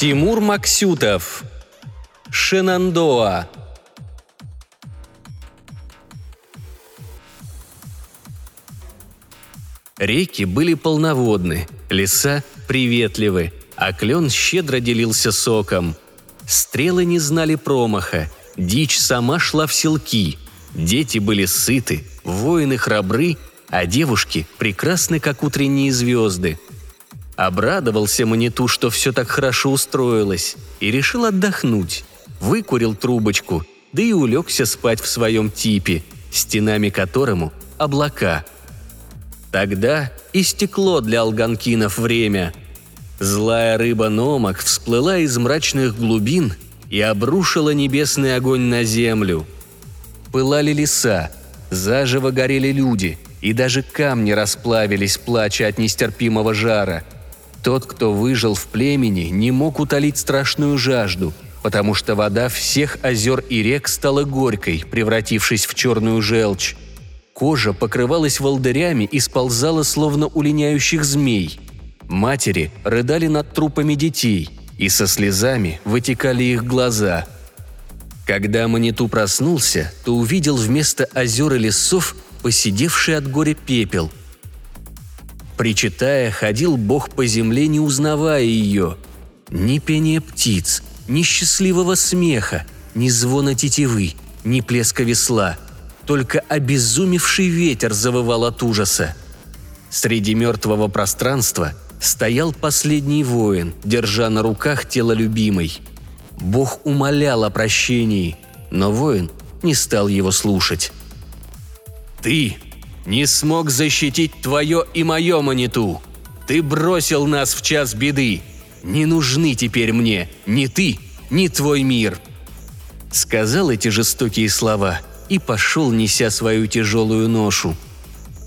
Тимур Максютов. Шенандоа. Реки были полноводны, леса приветливы, а клен щедро делился соком. Стрелы не знали промаха, дичь сама шла в селки, дети были сыты, воины храбры, а девушки прекрасны, как утренние звезды. Обрадовался Маниту, что все так хорошо устроилось, и решил отдохнуть. Выкурил трубочку, да и улегся спать в своем типе, стенами которому облака – Тогда истекло для алганкинов время. Злая рыба Номок всплыла из мрачных глубин и обрушила небесный огонь на землю. Пылали леса, заживо горели люди, и даже камни расплавились, плача от нестерпимого жара. Тот, кто выжил в племени, не мог утолить страшную жажду, потому что вода всех озер и рек стала горькой, превратившись в черную желчь. Кожа покрывалась волдырями и сползала, словно у линяющих змей. Матери рыдали над трупами детей, и со слезами вытекали их глаза. Когда Маниту проснулся, то увидел вместо озер и лесов посидевший от горя пепел. Причитая, ходил бог по земле, не узнавая ее. Ни пения птиц, ни счастливого смеха, ни звона тетивы, ни плеска весла – только обезумевший ветер завывал от ужаса. Среди мертвого пространства стоял последний воин, держа на руках тело любимой. Бог умолял о прощении, но воин не стал его слушать. «Ты не смог защитить твое и мое маниту. Ты бросил нас в час беды. Не нужны теперь мне ни ты, ни твой мир». Сказал эти жестокие слова – и пошел, неся свою тяжелую ношу.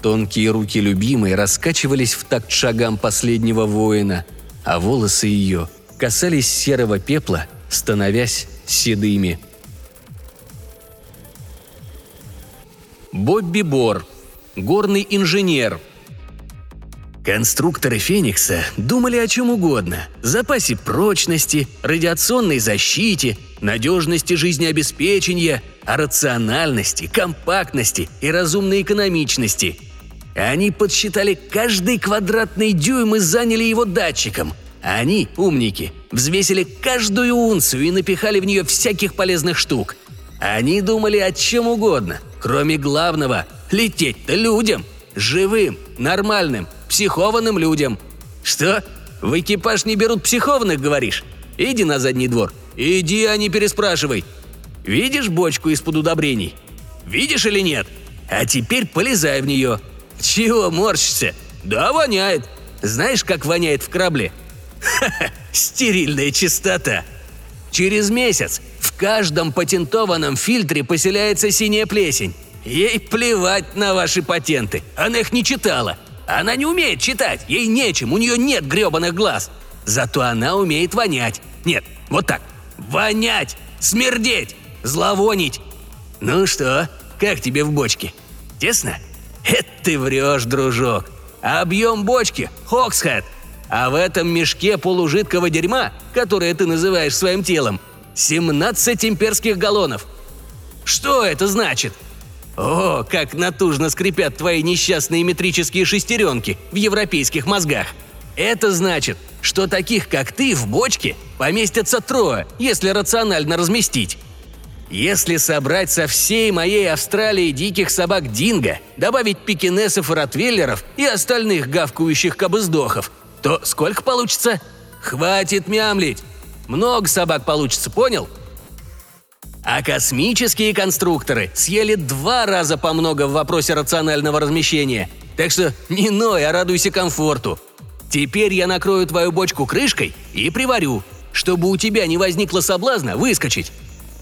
Тонкие руки любимой раскачивались в такт шагам последнего воина, а волосы ее касались серого пепла, становясь седыми. Бобби Бор, горный инженер – Конструкторы «Феникса» думали о чем угодно – запасе прочности, радиационной защите, надежности жизнеобеспечения, о рациональности, компактности и разумной экономичности. Они подсчитали каждый квадратный дюйм и заняли его датчиком. Они, умники, взвесили каждую унцию и напихали в нее всяких полезных штук. Они думали о чем угодно, кроме главного – лететь-то людям, живым, нормальным, психованным людям. Что? В экипаж не берут психованных, говоришь? Иди на задний двор. Иди, а не переспрашивай. Видишь бочку из-под удобрений? Видишь или нет? А теперь полезай в нее. Чего морщишься? Да, воняет. Знаешь, как воняет в корабле? Ха-ха, стерильная чистота. Через месяц в каждом патентованном фильтре поселяется синяя плесень. Ей плевать на ваши патенты. Она их не читала. Она не умеет читать, ей нечем, у нее нет гребаных глаз. Зато она умеет вонять. Нет, вот так. Вонять, смердеть, зловонить. Ну что, как тебе в бочке? Тесно? Это ты врешь, дружок. Объем бочки – Хоксхэт. А в этом мешке полужидкого дерьма, которое ты называешь своим телом, 17 имперских галлонов. Что это значит? О, как натужно скрипят твои несчастные метрические шестеренки в европейских мозгах. Это значит, что таких, как ты, в бочке поместятся трое, если рационально разместить. Если собрать со всей моей Австралии диких собак динго, добавить пекинесов и ротвейлеров и остальных гавкающих кабыздохов, то сколько получится? Хватит мямлить. Много собак получится, понял? А космические конструкторы съели два раза по много в вопросе рационального размещения. Так что не ной, а радуйся комфорту. Теперь я накрою твою бочку крышкой и приварю, чтобы у тебя не возникло соблазна выскочить.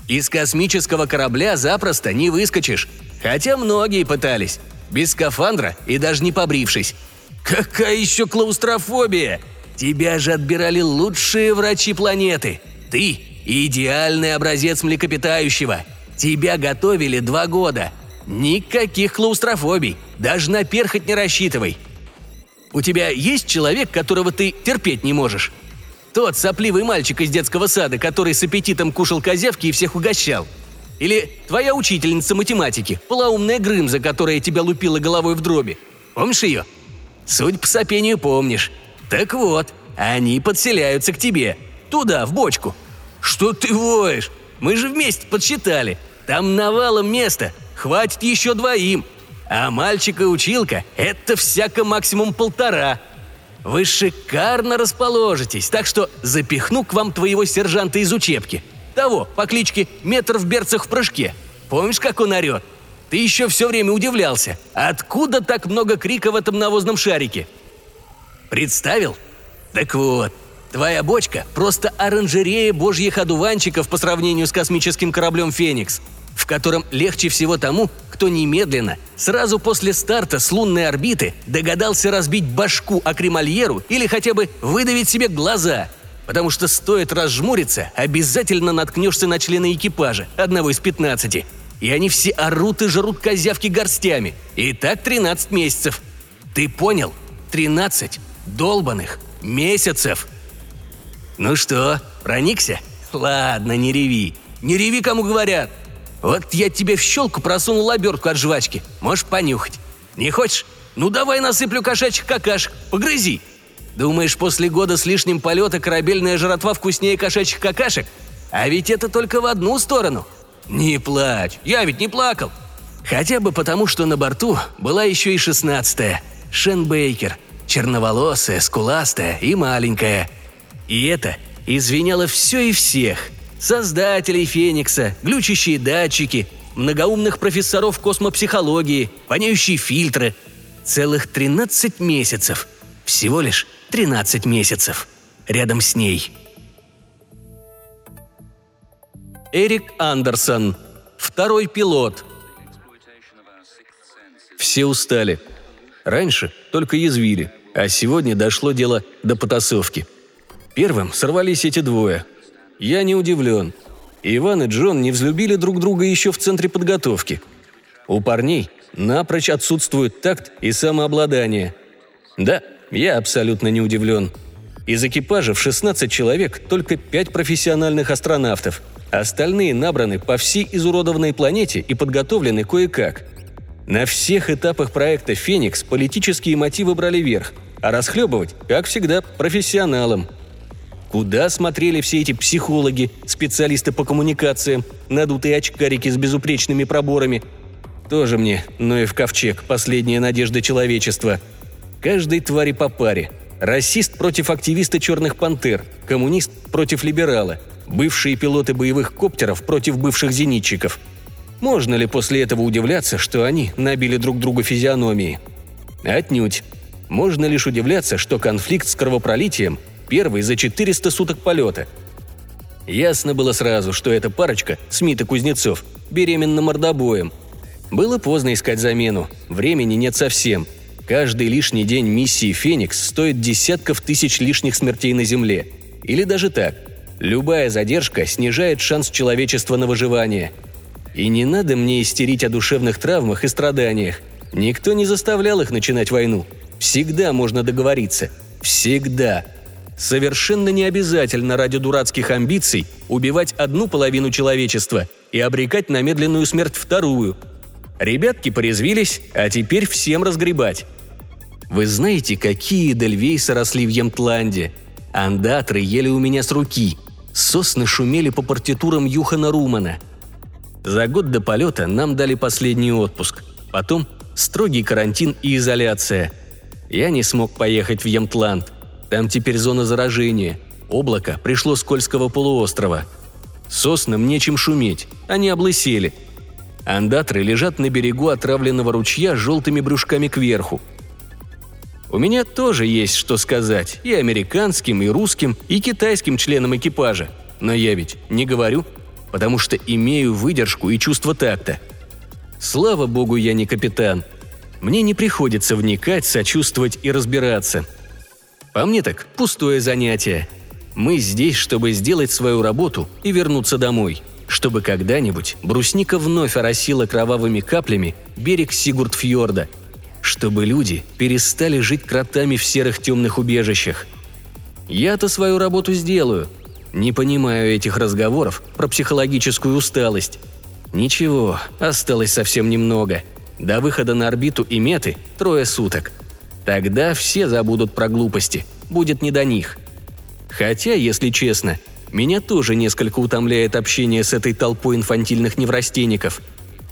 Из космического корабля запросто не выскочишь. Хотя многие пытались. Без скафандра и даже не побрившись. Какая еще клаустрофобия? Тебя же отбирали лучшие врачи планеты. Ты Идеальный образец млекопитающего. Тебя готовили два года. Никаких клаустрофобий. Даже на перхоть не рассчитывай. У тебя есть человек, которого ты терпеть не можешь? Тот сопливый мальчик из детского сада, который с аппетитом кушал козявки и всех угощал. Или твоя учительница математики, полоумная Грымза, которая тебя лупила головой в дроби. Помнишь ее? Суть по сопению помнишь. Так вот, они подселяются к тебе. Туда, в бочку. Что ты воешь? Мы же вместе подсчитали. Там навалом места. Хватит еще двоим. А мальчик и училка – это всяко максимум полтора. Вы шикарно расположитесь, так что запихну к вам твоего сержанта из учебки. Того, по кличке Метр в берцах в прыжке. Помнишь, как он орет? Ты еще все время удивлялся. Откуда так много крика в этом навозном шарике? Представил? Так вот, твоя бочка – просто оранжерея божьих одуванчиков по сравнению с космическим кораблем «Феникс», в котором легче всего тому, кто немедленно, сразу после старта с лунной орбиты, догадался разбить башку акремальеру или хотя бы выдавить себе глаза – потому что стоит разжмуриться, обязательно наткнешься на члена экипажа, одного из пятнадцати. И они все орут и жрут козявки горстями. И так 13 месяцев. Ты понял? 13 долбанных месяцев. Ну что, проникся? Ладно, не реви. Не реви, кому говорят. Вот я тебе в щелку просунул обертку от жвачки. Можешь понюхать. Не хочешь? Ну давай насыплю кошачьих какашек. Погрызи. Думаешь, после года с лишним полета корабельная жратва вкуснее кошачьих какашек? А ведь это только в одну сторону. Не плачь, я ведь не плакал. Хотя бы потому, что на борту была еще и шестнадцатая. Шен Бейкер. Черноволосая, скуластая и маленькая. И это извиняло все и всех. Создателей Феникса, глючащие датчики, многоумных профессоров космопсихологии, воняющие фильтры. Целых 13 месяцев. Всего лишь 13 месяцев. Рядом с ней. Эрик Андерсон. Второй пилот. Все устали. Раньше только язвили, а сегодня дошло дело до потасовки. Первым сорвались эти двое. Я не удивлен. Иван и Джон не взлюбили друг друга еще в центре подготовки. У парней напрочь отсутствует такт и самообладание. Да, я абсолютно не удивлен. Из экипажа в 16 человек только 5 профессиональных астронавтов. Остальные набраны по всей изуродованной планете и подготовлены кое-как. На всех этапах проекта «Феникс» политические мотивы брали верх, а расхлебывать, как всегда, профессионалам. Куда смотрели все эти психологи, специалисты по коммуникациям, надутые очкарики с безупречными проборами? Тоже мне Ноев ковчег, последняя надежда человечества – Каждой твари по паре. Расист против активиста «Черных пантер», коммунист против либерала, бывшие пилоты боевых коптеров против бывших зенитчиков. Можно ли после этого удивляться, что они набили друг другу физиономии? Отнюдь. Можно лишь удивляться, что конфликт с кровопролитием первый за 400 суток полета. Ясно было сразу, что эта парочка, Смит и Кузнецов, беременна мордобоем. Было поздно искать замену, времени нет совсем – Каждый лишний день миссии «Феникс» стоит десятков тысяч лишних смертей на Земле. Или даже так. Любая задержка снижает шанс человечества на выживание. И не надо мне истерить о душевных травмах и страданиях. Никто не заставлял их начинать войну. Всегда можно договориться. Всегда. Совершенно не обязательно ради дурацких амбиций убивать одну половину человечества и обрекать на медленную смерть вторую. Ребятки порезвились, а теперь всем разгребать. Вы знаете, какие дельвейсы росли в Емтланде? Андатры ели у меня с руки. Сосны шумели по партитурам Юхана Румана. За год до полета нам дали последний отпуск. Потом строгий карантин и изоляция. Я не смог поехать в Емтланд. Там теперь зона заражения. Облако пришло с Кольского полуострова. Соснам нечем шуметь, они облысели. Андатры лежат на берегу отравленного ручья с желтыми брюшками кверху – у меня тоже есть что сказать и американским, и русским, и китайским членам экипажа. Но я ведь не говорю, потому что имею выдержку и чувство такта. Слава богу, я не капитан. Мне не приходится вникать, сочувствовать и разбираться. По мне так пустое занятие. Мы здесь, чтобы сделать свою работу и вернуться домой. Чтобы когда-нибудь брусника вновь оросила кровавыми каплями берег Сигурдфьорда – чтобы люди перестали жить кротами в серых темных убежищах. Я-то свою работу сделаю. Не понимаю этих разговоров про психологическую усталость. Ничего, осталось совсем немного. До выхода на орбиту и меты трое суток. Тогда все забудут про глупости, будет не до них. Хотя, если честно, меня тоже несколько утомляет общение с этой толпой инфантильных неврастенников.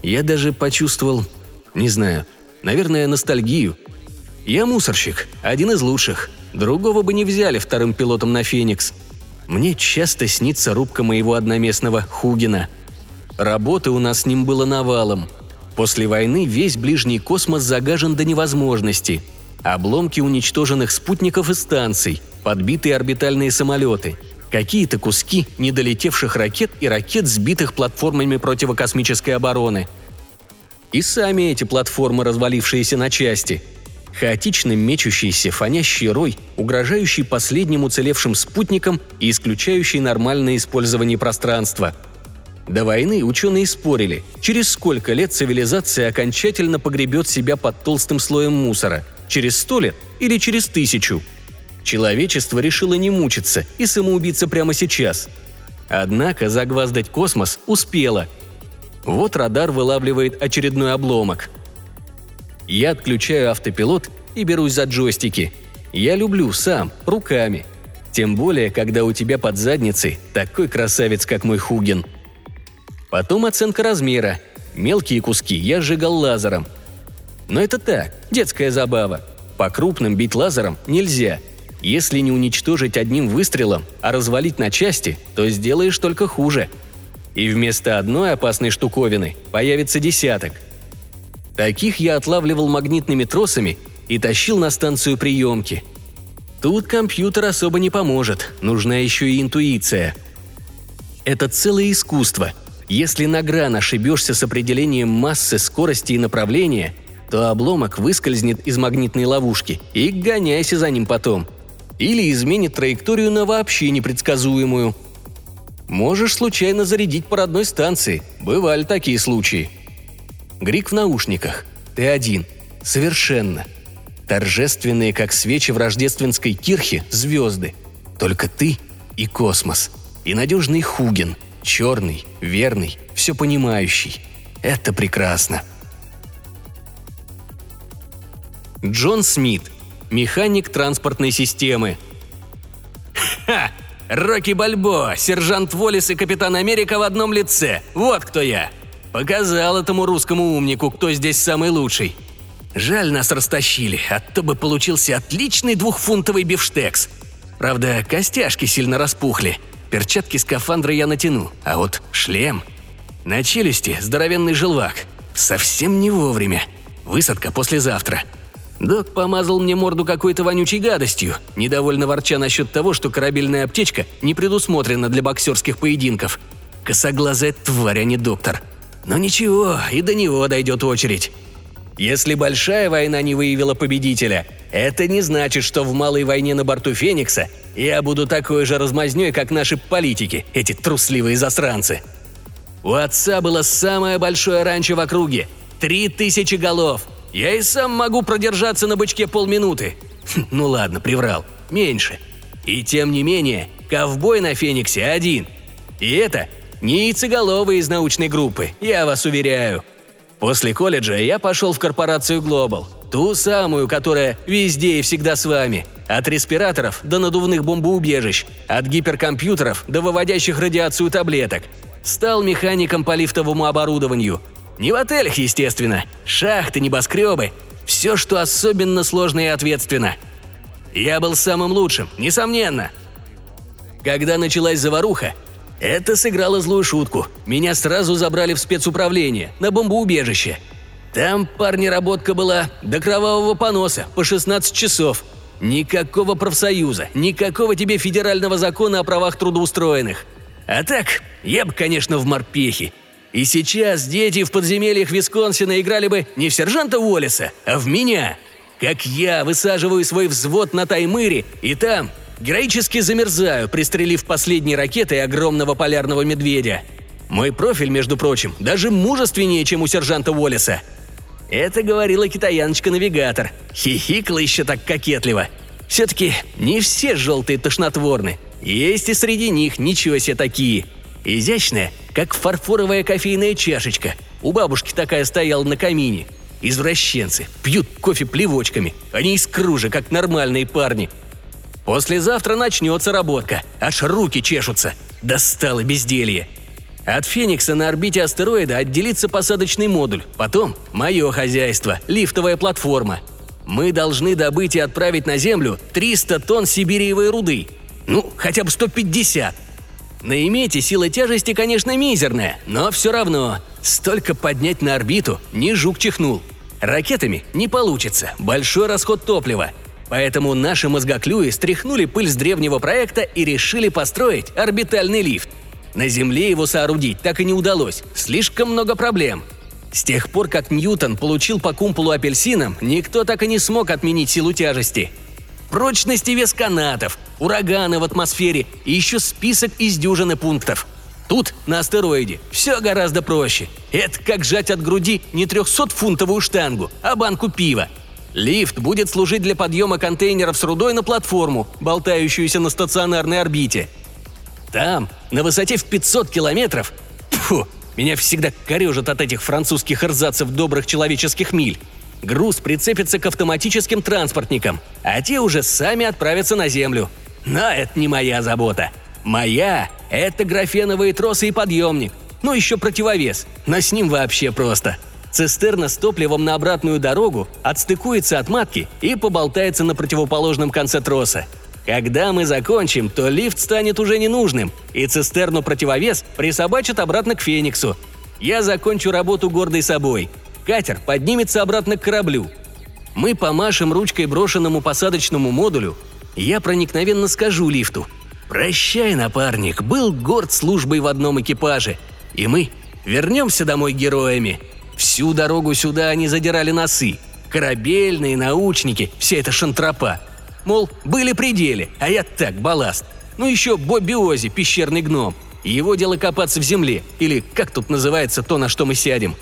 Я даже почувствовал, не знаю, наверное, ностальгию. Я мусорщик, один из лучших. Другого бы не взяли вторым пилотом на «Феникс». Мне часто снится рубка моего одноместного Хугина. Работы у нас с ним было навалом. После войны весь ближний космос загажен до невозможности. Обломки уничтоженных спутников и станций, подбитые орбитальные самолеты – какие-то куски недолетевших ракет и ракет, сбитых платформами противокосмической обороны. И сами эти платформы, развалившиеся на части. Хаотично мечущийся, фонящий рой, угрожающий последним уцелевшим спутникам и исключающий нормальное использование пространства. До войны ученые спорили, через сколько лет цивилизация окончательно погребет себя под толстым слоем мусора – через сто лет или через тысячу – Человечество решило не мучиться и самоубиться прямо сейчас. Однако загваздать космос успело. Вот радар вылавливает очередной обломок. Я отключаю автопилот и берусь за джойстики. Я люблю сам, руками. Тем более, когда у тебя под задницей такой красавец, как мой Хугин. Потом оценка размера. Мелкие куски я сжигал лазером. Но это так, детская забава. По крупным бить лазером нельзя – если не уничтожить одним выстрелом, а развалить на части, то сделаешь только хуже. И вместо одной опасной штуковины появится десяток. Таких я отлавливал магнитными тросами и тащил на станцию приемки. Тут компьютер особо не поможет, нужна еще и интуиция. Это целое искусство. Если на гран ошибешься с определением массы, скорости и направления, то обломок выскользнет из магнитной ловушки и гоняйся за ним потом – или изменит траекторию на вообще непредсказуемую. Можешь случайно зарядить по родной станции. Бывали такие случаи. Грик в наушниках. Ты один. Совершенно. Торжественные, как свечи в рождественской кирхе, звезды. Только ты и космос. И надежный Хуген. Черный, верный, все понимающий. Это прекрасно. Джон Смит – механик транспортной системы. «Ха! Рокки Бальбо, сержант Волис и капитан Америка в одном лице. Вот кто я!» Показал этому русскому умнику, кто здесь самый лучший. Жаль, нас растащили, а то бы получился отличный двухфунтовый бифштекс. Правда, костяшки сильно распухли. Перчатки скафандра я натяну, а вот шлем... На челюсти здоровенный желвак. Совсем не вовремя. Высадка послезавтра. Док помазал мне морду какой-то вонючей гадостью, недовольно ворча насчет того, что корабельная аптечка не предусмотрена для боксерских поединков. Косоглазая тварь, а не доктор. Но ничего, и до него дойдет очередь. Если большая война не выявила победителя, это не значит, что в малой войне на борту Феникса я буду такой же размазнёй, как наши политики, эти трусливые засранцы. У отца было самое большое ранчо в округе. Три тысячи голов – я и сам могу продержаться на бычке полминуты. Хм, ну ладно, приврал. Меньше. И тем не менее, ковбой на Фениксе один. И это не яйцеголовый из научной группы, я вас уверяю. После колледжа я пошел в корпорацию Global. Ту самую, которая везде и всегда с вами. От респираторов до надувных бомбоубежищ, от гиперкомпьютеров до выводящих радиацию таблеток. Стал механиком по лифтовому оборудованию, не в отелях, естественно. Шахты, небоскребы. Все, что особенно сложно и ответственно. Я был самым лучшим, несомненно. Когда началась заваруха, это сыграло злую шутку. Меня сразу забрали в спецуправление, на бомбоубежище. Там, парни, работка была до кровавого поноса, по 16 часов. Никакого профсоюза, никакого тебе федерального закона о правах трудоустроенных. А так, я бы, конечно, в морпехе. И сейчас дети в подземельях Висконсина играли бы не в сержанта Уоллеса, а в меня. Как я высаживаю свой взвод на Таймыре, и там героически замерзаю, пристрелив последней ракетой огромного полярного медведя. Мой профиль, между прочим, даже мужественнее, чем у сержанта Уоллеса. Это говорила китаяночка-навигатор. Хихикала еще так кокетливо. Все-таки не все желтые тошнотворны. Есть и среди них ничего себе такие. Изящная, как фарфоровая кофейная чашечка. У бабушки такая стояла на камине. Извращенцы. Пьют кофе плевочками. Они из кружа, как нормальные парни. Послезавтра начнется работка. Аж руки чешутся. Достало безделье. От Феникса на орбите астероида отделится посадочный модуль. Потом мое хозяйство, лифтовая платформа. Мы должны добыть и отправить на Землю 300 тонн сибириевой руды. Ну, хотя бы 150. На имете сила тяжести, конечно, мизерная, но все равно. Столько поднять на орбиту не жук чихнул. Ракетами не получится, большой расход топлива. Поэтому наши мозгоклюи стряхнули пыль с древнего проекта и решили построить орбитальный лифт. На Земле его соорудить так и не удалось, слишком много проблем. С тех пор, как Ньютон получил по кумполу апельсином, никто так и не смог отменить силу тяжести. Прочность и вес канатов, ураганы в атмосфере и еще список из дюжины пунктов. Тут, на астероиде, все гораздо проще. Это как сжать от груди не 300-фунтовую штангу, а банку пива. Лифт будет служить для подъема контейнеров с рудой на платформу, болтающуюся на стационарной орбите. Там, на высоте в 500 километров, фу, меня всегда корежит от этих французских рзацев добрых человеческих миль. Груз прицепится к автоматическим транспортникам, а те уже сами отправятся на Землю. Но это не моя забота. Моя – это графеновые тросы и подъемник. Ну еще противовес, но с ним вообще просто – Цистерна с топливом на обратную дорогу отстыкуется от матки и поболтается на противоположном конце троса. Когда мы закончим, то лифт станет уже ненужным, и цистерну противовес присобачат обратно к Фениксу. Я закончу работу гордой собой. Катер поднимется обратно к кораблю. Мы помашем ручкой брошенному посадочному модулю. Я проникновенно скажу лифту. «Прощай, напарник, был горд службой в одном экипаже. И мы вернемся домой героями», Всю дорогу сюда они задирали носы. Корабельные, научники, вся эта шантропа. Мол, были пределы, а я так, балласт. Ну еще Бобби Ози, пещерный гном. Его дело копаться в земле, или как тут называется то, на что мы сядем.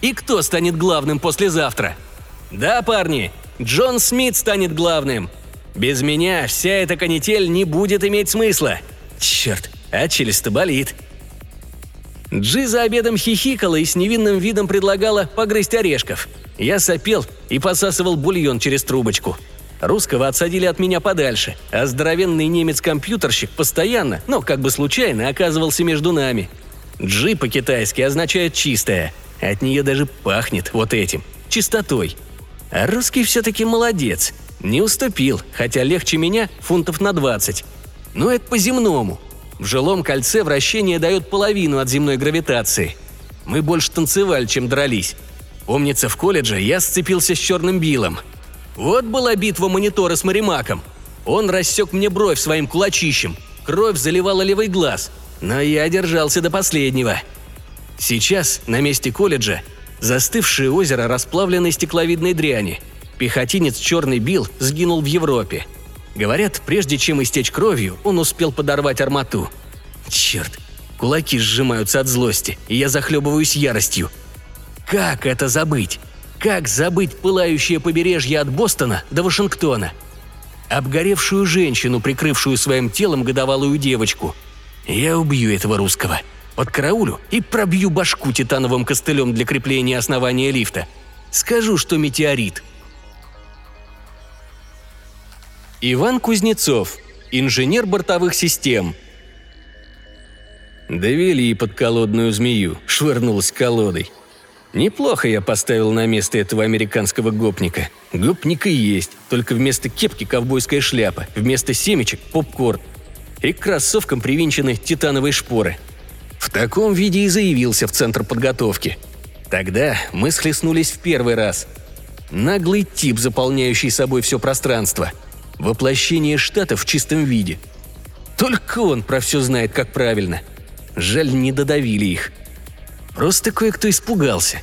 И кто станет главным послезавтра? Да, парни, Джон Смит станет главным. Без меня вся эта канитель не будет иметь смысла. Черт, а челюсть болит. Джи за обедом хихикала и с невинным видом предлагала погрызть орешков. Я сопел и посасывал бульон через трубочку. Русского отсадили от меня подальше, а здоровенный немец-компьютерщик постоянно, но как бы случайно, оказывался между нами. Джи по-китайски означает «чистая». От нее даже пахнет вот этим – чистотой. А русский все-таки молодец. Не уступил, хотя легче меня фунтов на 20. Но это по-земному – в жилом кольце вращение дает половину от земной гравитации. Мы больше танцевали, чем дрались. Помнится, в колледже я сцепился с черным Биллом. Вот была битва монитора с Маримаком. Он рассек мне бровь своим кулачищем. Кровь заливала левый глаз. Но я держался до последнего. Сейчас, на месте колледжа, застывшее озеро расплавленной стекловидной дряни. Пехотинец Черный Билл сгинул в Европе – Говорят, прежде чем истечь кровью, он успел подорвать армату. Черт, кулаки сжимаются от злости, и я захлебываюсь яростью. Как это забыть? Как забыть пылающее побережье от Бостона до Вашингтона? Обгоревшую женщину, прикрывшую своим телом годовалую девочку. Я убью этого русского. Под караулю и пробью башку титановым костылем для крепления основания лифта. Скажу, что метеорит – Иван Кузнецов, инженер бортовых систем. Довели под колодную змею, швырнулась колодой. Неплохо я поставил на место этого американского гопника. Гопник и есть, только вместо кепки ковбойская шляпа, вместо семечек – попкорн. И к кроссовкам привинчены титановые шпоры. В таком виде и заявился в центр подготовки. Тогда мы схлестнулись в первый раз. Наглый тип, заполняющий собой все пространство – Воплощение штатов в чистом виде. Только он про все знает, как правильно. Жаль, не додавили их. Просто кое-кто испугался.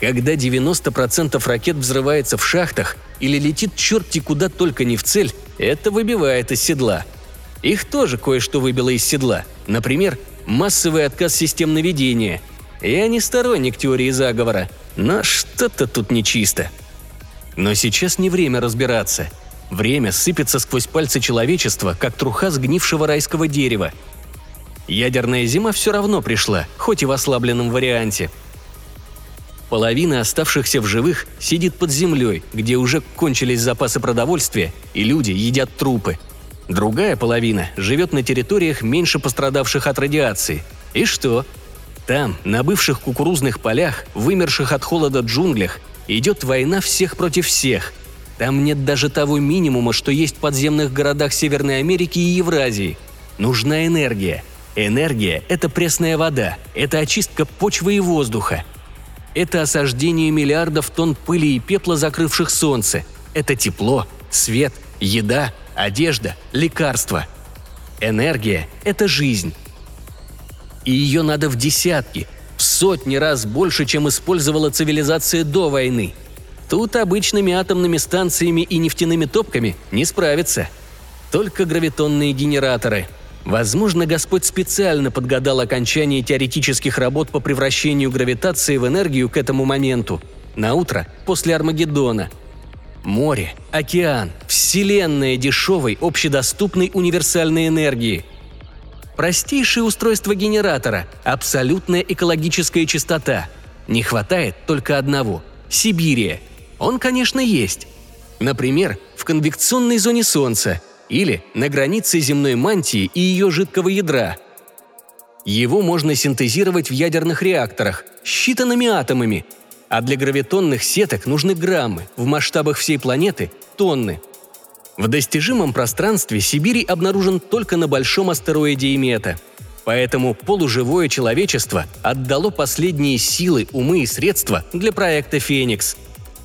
Когда 90% ракет взрывается в шахтах или летит черти куда только не в цель, это выбивает из седла. Их тоже кое-что выбило из седла. Например, массовый отказ систем наведения. Я не сторонник теории заговора, но что-то тут нечисто. Но сейчас не время разбираться – Время сыпется сквозь пальцы человечества, как труха сгнившего райского дерева. Ядерная зима все равно пришла, хоть и в ослабленном варианте. Половина оставшихся в живых сидит под землей, где уже кончились запасы продовольствия, и люди едят трупы. Другая половина живет на территориях, меньше пострадавших от радиации. И что? Там, на бывших кукурузных полях, вымерших от холода джунглях, идет война всех против всех – там нет даже того минимума, что есть в подземных городах Северной Америки и Евразии. Нужна энергия. Энергия – это пресная вода, это очистка почвы и воздуха. Это осаждение миллиардов тонн пыли и пепла, закрывших солнце. Это тепло, свет, еда, одежда, лекарства. Энергия – это жизнь. И ее надо в десятки, в сотни раз больше, чем использовала цивилизация до войны – Тут обычными атомными станциями и нефтяными топками не справиться. Только гравитонные генераторы. Возможно, Господь специально подгадал окончание теоретических работ по превращению гравитации в энергию к этому моменту. На утро после Армагеддона. Море, океан, вселенная дешевой, общедоступной универсальной энергии. Простейшее устройство генератора, абсолютная экологическая чистота. Не хватает только одного – Сибирия – он, конечно, есть. Например, в конвекционной зоне Солнца или на границе земной мантии и ее жидкого ядра. Его можно синтезировать в ядерных реакторах считанными атомами, а для гравитонных сеток нужны граммы, в масштабах всей планеты – тонны. В достижимом пространстве Сибирь обнаружен только на большом астероиде Имета. Поэтому полуживое человечество отдало последние силы, умы и средства для проекта «Феникс»,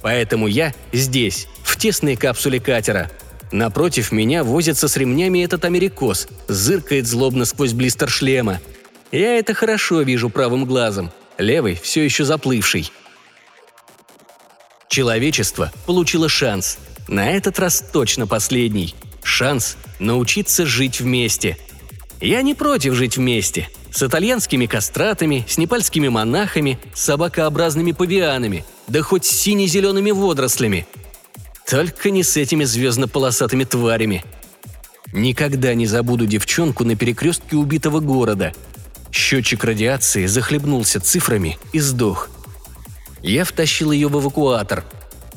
Поэтому я здесь, в тесной капсуле катера. Напротив меня возится с ремнями этот америкос, зыркает злобно сквозь блистер шлема. Я это хорошо вижу правым глазом, левый все еще заплывший. Человечество получило шанс. На этот раз точно последний. Шанс научиться жить вместе. Я не против жить вместе. С итальянскими кастратами, с непальскими монахами, с собакообразными павианами – да хоть с сине-зелеными водорослями. Только не с этими звездно-полосатыми тварями. Никогда не забуду девчонку на перекрестке убитого города. Счетчик радиации захлебнулся цифрами и сдох. Я втащил ее в эвакуатор.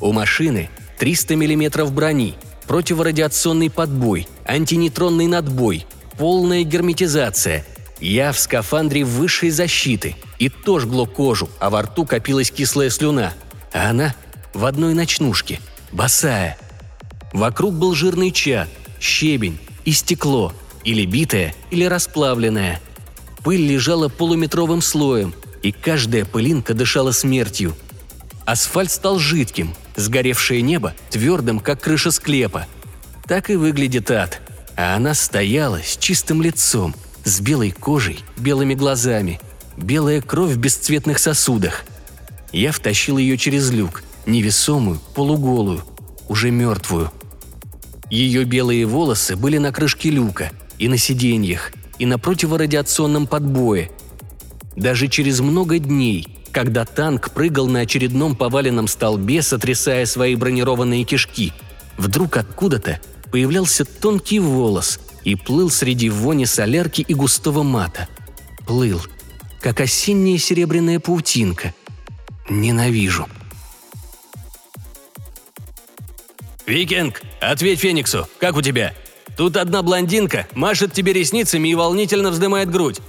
У машины 300 миллиметров брони, противорадиационный подбой, антинейтронный надбой, полная герметизация. Я в скафандре высшей защиты. И то жгло кожу, а во рту копилась кислая слюна а она в одной ночнушке, босая. Вокруг был жирный чад, щебень и стекло, или битое, или расплавленное. Пыль лежала полуметровым слоем, и каждая пылинка дышала смертью. Асфальт стал жидким, сгоревшее небо твердым, как крыша склепа. Так и выглядит ад. А она стояла с чистым лицом, с белой кожей, белыми глазами, белая кровь в бесцветных сосудах – я втащил ее через люк, невесомую, полуголую, уже мертвую. Ее белые волосы были на крышке люка, и на сиденьях, и на противорадиационном подбое. Даже через много дней, когда танк прыгал на очередном поваленном столбе, сотрясая свои бронированные кишки, вдруг откуда-то появлялся тонкий волос и плыл среди вони солярки и густого мата. Плыл, как осенняя серебряная паутинка – Ненавижу. «Викинг, ответь Фениксу, как у тебя? Тут одна блондинка машет тебе ресницами и волнительно вздымает грудь».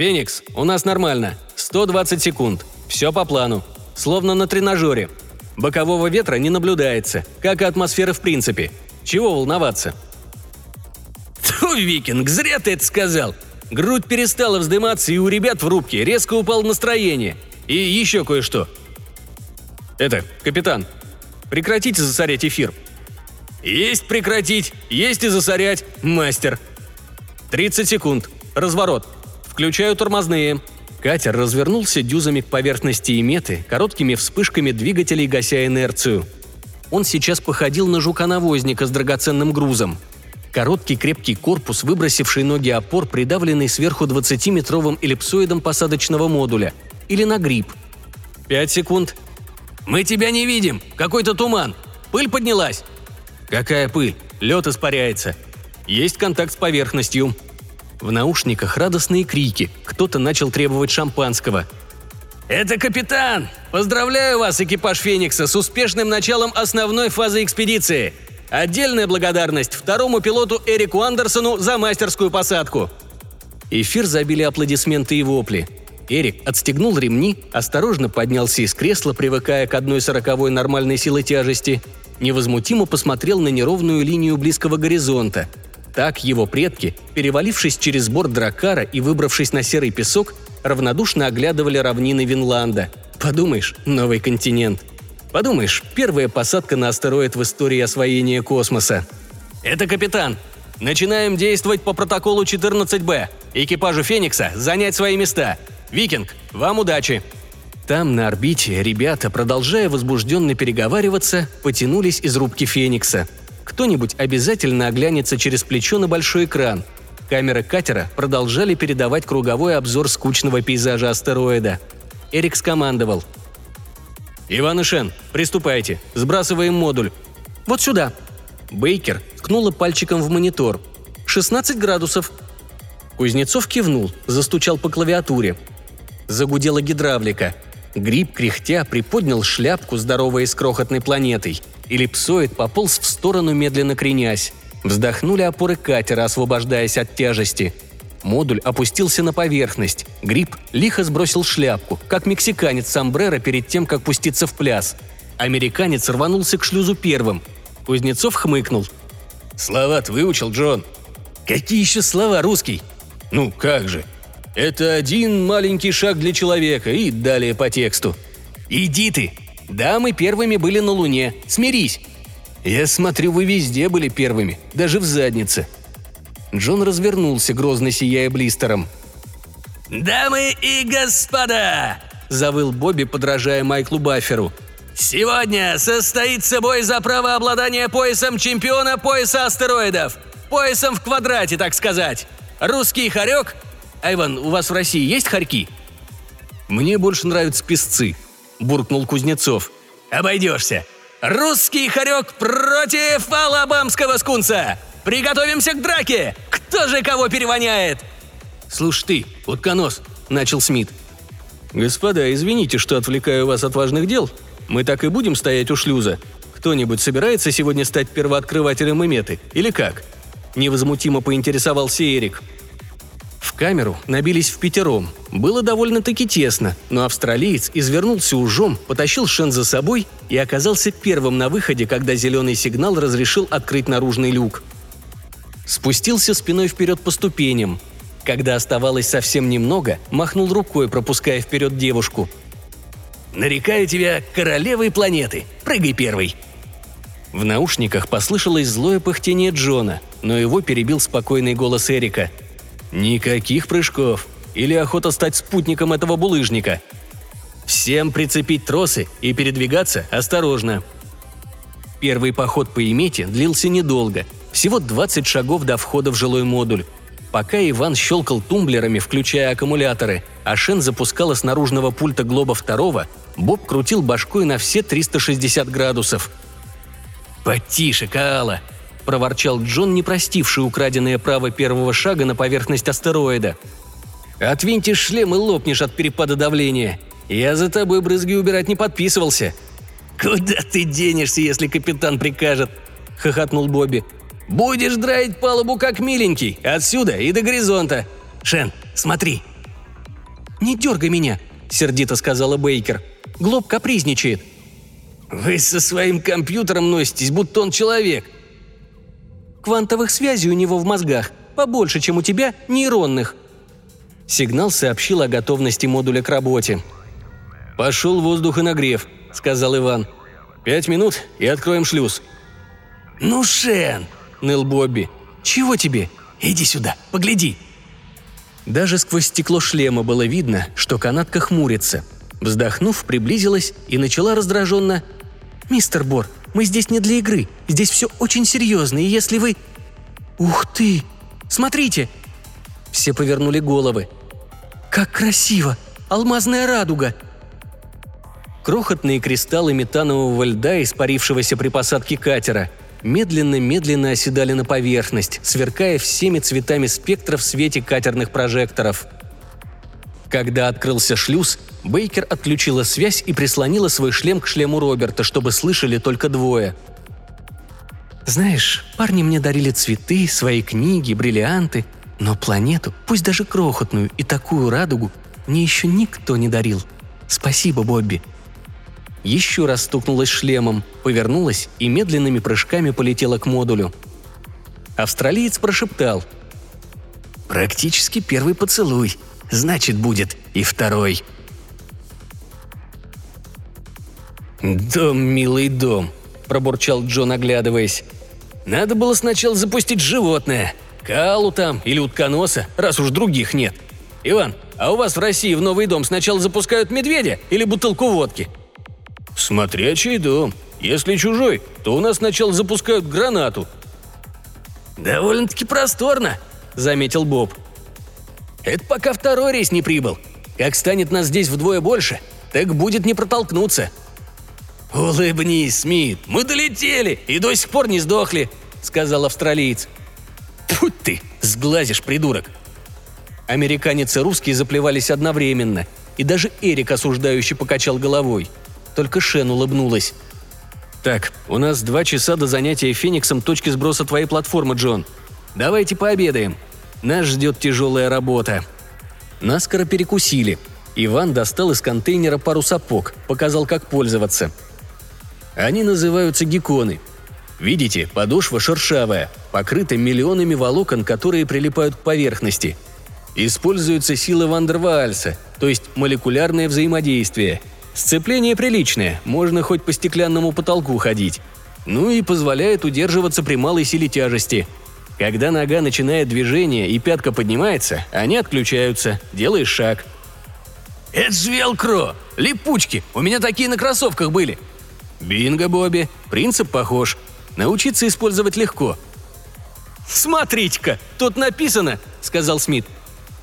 «Феникс, у нас нормально. 120 секунд. Все по плану. Словно на тренажере. Бокового ветра не наблюдается, как и атмосфера в принципе. Чего волноваться?» «Тьфу, Викинг, зря ты это сказал. Грудь перестала вздыматься, и у ребят в рубке резко упало настроение – и еще кое-что. Это, капитан, прекратите засорять эфир. Есть прекратить, есть и засорять, мастер. 30 секунд. Разворот. Включаю тормозные. Катер развернулся дюзами к поверхности иметы, короткими вспышками двигателей гася инерцию. Он сейчас походил на жука-навозника с драгоценным грузом. Короткий крепкий корпус, выбросивший ноги опор, придавленный сверху 20-метровым эллипсоидом посадочного модуля – или на гриб. Пять секунд. «Мы тебя не видим! Какой-то туман! Пыль поднялась!» «Какая пыль? Лед испаряется. Есть контакт с поверхностью». В наушниках радостные крики. Кто-то начал требовать шампанского. «Это капитан! Поздравляю вас, экипаж «Феникса», с успешным началом основной фазы экспедиции! Отдельная благодарность второму пилоту Эрику Андерсону за мастерскую посадку!» Эфир забили аплодисменты и вопли. Эрик отстегнул ремни, осторожно поднялся из кресла, привыкая к одной сороковой нормальной силы тяжести, невозмутимо посмотрел на неровную линию близкого горизонта. Так его предки, перевалившись через борт дракара и выбравшись на серый песок, равнодушно оглядывали равнины Винланда. Подумаешь, новый континент. Подумаешь, первая посадка на астероид в истории освоения космоса. «Это капитан. Начинаем действовать по протоколу 14Б. Экипажу «Феникса» занять свои места. Викинг, вам удачи!» Там, на орбите, ребята, продолжая возбужденно переговариваться, потянулись из рубки «Феникса». Кто-нибудь обязательно оглянется через плечо на большой экран. Камеры катера продолжали передавать круговой обзор скучного пейзажа астероида. Эрик скомандовал. «Иван и Шен, приступайте. Сбрасываем модуль». «Вот сюда». Бейкер ткнула пальчиком в монитор. «16 градусов». Кузнецов кивнул, застучал по клавиатуре. Загудела гидравлика. Гриб, кряхтя, приподнял шляпку, здоровой с крохотной планетой. Эллипсоид пополз в сторону, медленно кренясь. Вздохнули опоры катера, освобождаясь от тяжести. Модуль опустился на поверхность. Гриб лихо сбросил шляпку, как мексиканец сомбреро перед тем, как пуститься в пляс. Американец рванулся к шлюзу первым. Кузнецов хмыкнул. «Слова-то выучил, Джон». «Какие еще слова, русский?» «Ну, как же. Это один маленький шаг для человека и далее по тексту. Иди ты! Да, мы первыми были на Луне. Смирись!» «Я смотрю, вы везде были первыми, даже в заднице». Джон развернулся, грозно сияя блистером. «Дамы и господа!» – завыл Бобби, подражая Майклу Бафферу. «Сегодня состоится бой за право обладания поясом чемпиона пояса астероидов. Поясом в квадрате, так сказать. Русский хорек Айван, у вас в России есть хорьки?» «Мне больше нравятся песцы», – буркнул Кузнецов. «Обойдешься. Русский хорек против алабамского скунса! Приготовимся к драке! Кто же кого перевоняет?» «Слушай ты, утконос», – начал Смит. «Господа, извините, что отвлекаю вас от важных дел. Мы так и будем стоять у шлюза. Кто-нибудь собирается сегодня стать первооткрывателем Иметы? Или как?» Невозмутимо поинтересовался Эрик – в камеру набились в пятером. Было довольно-таки тесно, но австралиец извернулся ужом, потащил Шен за собой и оказался первым на выходе, когда зеленый сигнал разрешил открыть наружный люк. Спустился спиной вперед по ступеням. Когда оставалось совсем немного, махнул рукой, пропуская вперед девушку. «Нарекаю тебя королевой планеты. Прыгай первый!» В наушниках послышалось злое пыхтение Джона, но его перебил спокойный голос Эрика – Никаких прыжков. Или охота стать спутником этого булыжника. Всем прицепить тросы и передвигаться осторожно. Первый поход по Имете длился недолго, всего 20 шагов до входа в жилой модуль. Пока Иван щелкал тумблерами, включая аккумуляторы, а Шен запускала с наружного пульта Глоба второго, Боб крутил башкой на все 360 градусов. «Потише, Каала!» – проворчал Джон, не простивший украденное право первого шага на поверхность астероида. «Отвинтишь шлем и лопнешь от перепада давления. Я за тобой брызги убирать не подписывался». «Куда ты денешься, если капитан прикажет?» – хохотнул Бобби. «Будешь драить палубу как миленький, отсюда и до горизонта. Шен, смотри!» «Не дергай меня!» – сердито сказала Бейкер. «Глоб капризничает». «Вы со своим компьютером носитесь, будто он человек», Квантовых связей у него в мозгах побольше, чем у тебя нейронных». Сигнал сообщил о готовности модуля к работе. «Пошел воздух и нагрев», — сказал Иван. «Пять минут и откроем шлюз». «Ну, Шен!» — ныл Бобби. «Чего тебе? Иди сюда, погляди!» Даже сквозь стекло шлема было видно, что канатка хмурится. Вздохнув, приблизилась и начала раздраженно. «Мистер Бор, мы здесь не для игры. Здесь все очень серьезно, и если вы...» «Ух ты! Смотрите!» Все повернули головы. «Как красиво! Алмазная радуга!» Крохотные кристаллы метанового льда, испарившегося при посадке катера. медленно-медленно оседали на поверхность, сверкая всеми цветами спектра в свете катерных прожекторов. Когда открылся шлюз, Бейкер отключила связь и прислонила свой шлем к шлему Роберта, чтобы слышали только двое. «Знаешь, парни мне дарили цветы, свои книги, бриллианты, но планету, пусть даже крохотную и такую радугу, мне еще никто не дарил. Спасибо, Бобби», еще раз стукнулась шлемом, повернулась и медленными прыжками полетела к модулю. Австралиец прошептал. «Практически первый поцелуй. Значит, будет и второй». «Дом, милый дом», – пробурчал Джон, оглядываясь. «Надо было сначала запустить животное. Калу там или утконоса, раз уж других нет. Иван, а у вас в России в новый дом сначала запускают медведя или бутылку водки?» «Смотря чей дом. Если чужой, то у нас сначала запускают гранату». «Довольно-таки просторно», — заметил Боб. «Это пока второй рейс не прибыл. Как станет нас здесь вдвое больше, так будет не протолкнуться». «Улыбнись, Смит, мы долетели и до сих пор не сдохли», — сказал австралиец. «Путь ты, сглазишь, придурок!» Американец и русский заплевались одновременно, и даже Эрик осуждающий покачал головой — только Шен улыбнулась. «Так, у нас два часа до занятия Фениксом точки сброса твоей платформы, Джон. Давайте пообедаем. Нас ждет тяжелая работа». Наскоро перекусили. Иван достал из контейнера пару сапог, показал, как пользоваться. Они называются гекконы. Видите, подошва шершавая, покрыта миллионами волокон, которые прилипают к поверхности. Используется сила Вандерваальса, то есть молекулярное взаимодействие – Сцепление приличное, можно хоть по стеклянному потолку ходить. Ну и позволяет удерживаться при малой силе тяжести. Когда нога начинает движение и пятка поднимается, они отключаются, делаешь шаг. «Это же велкро! Липучки! У меня такие на кроссовках были!» «Бинго, Бобби! Принцип похож. Научиться использовать легко». «Смотрите-ка, тут написано», — сказал Смит.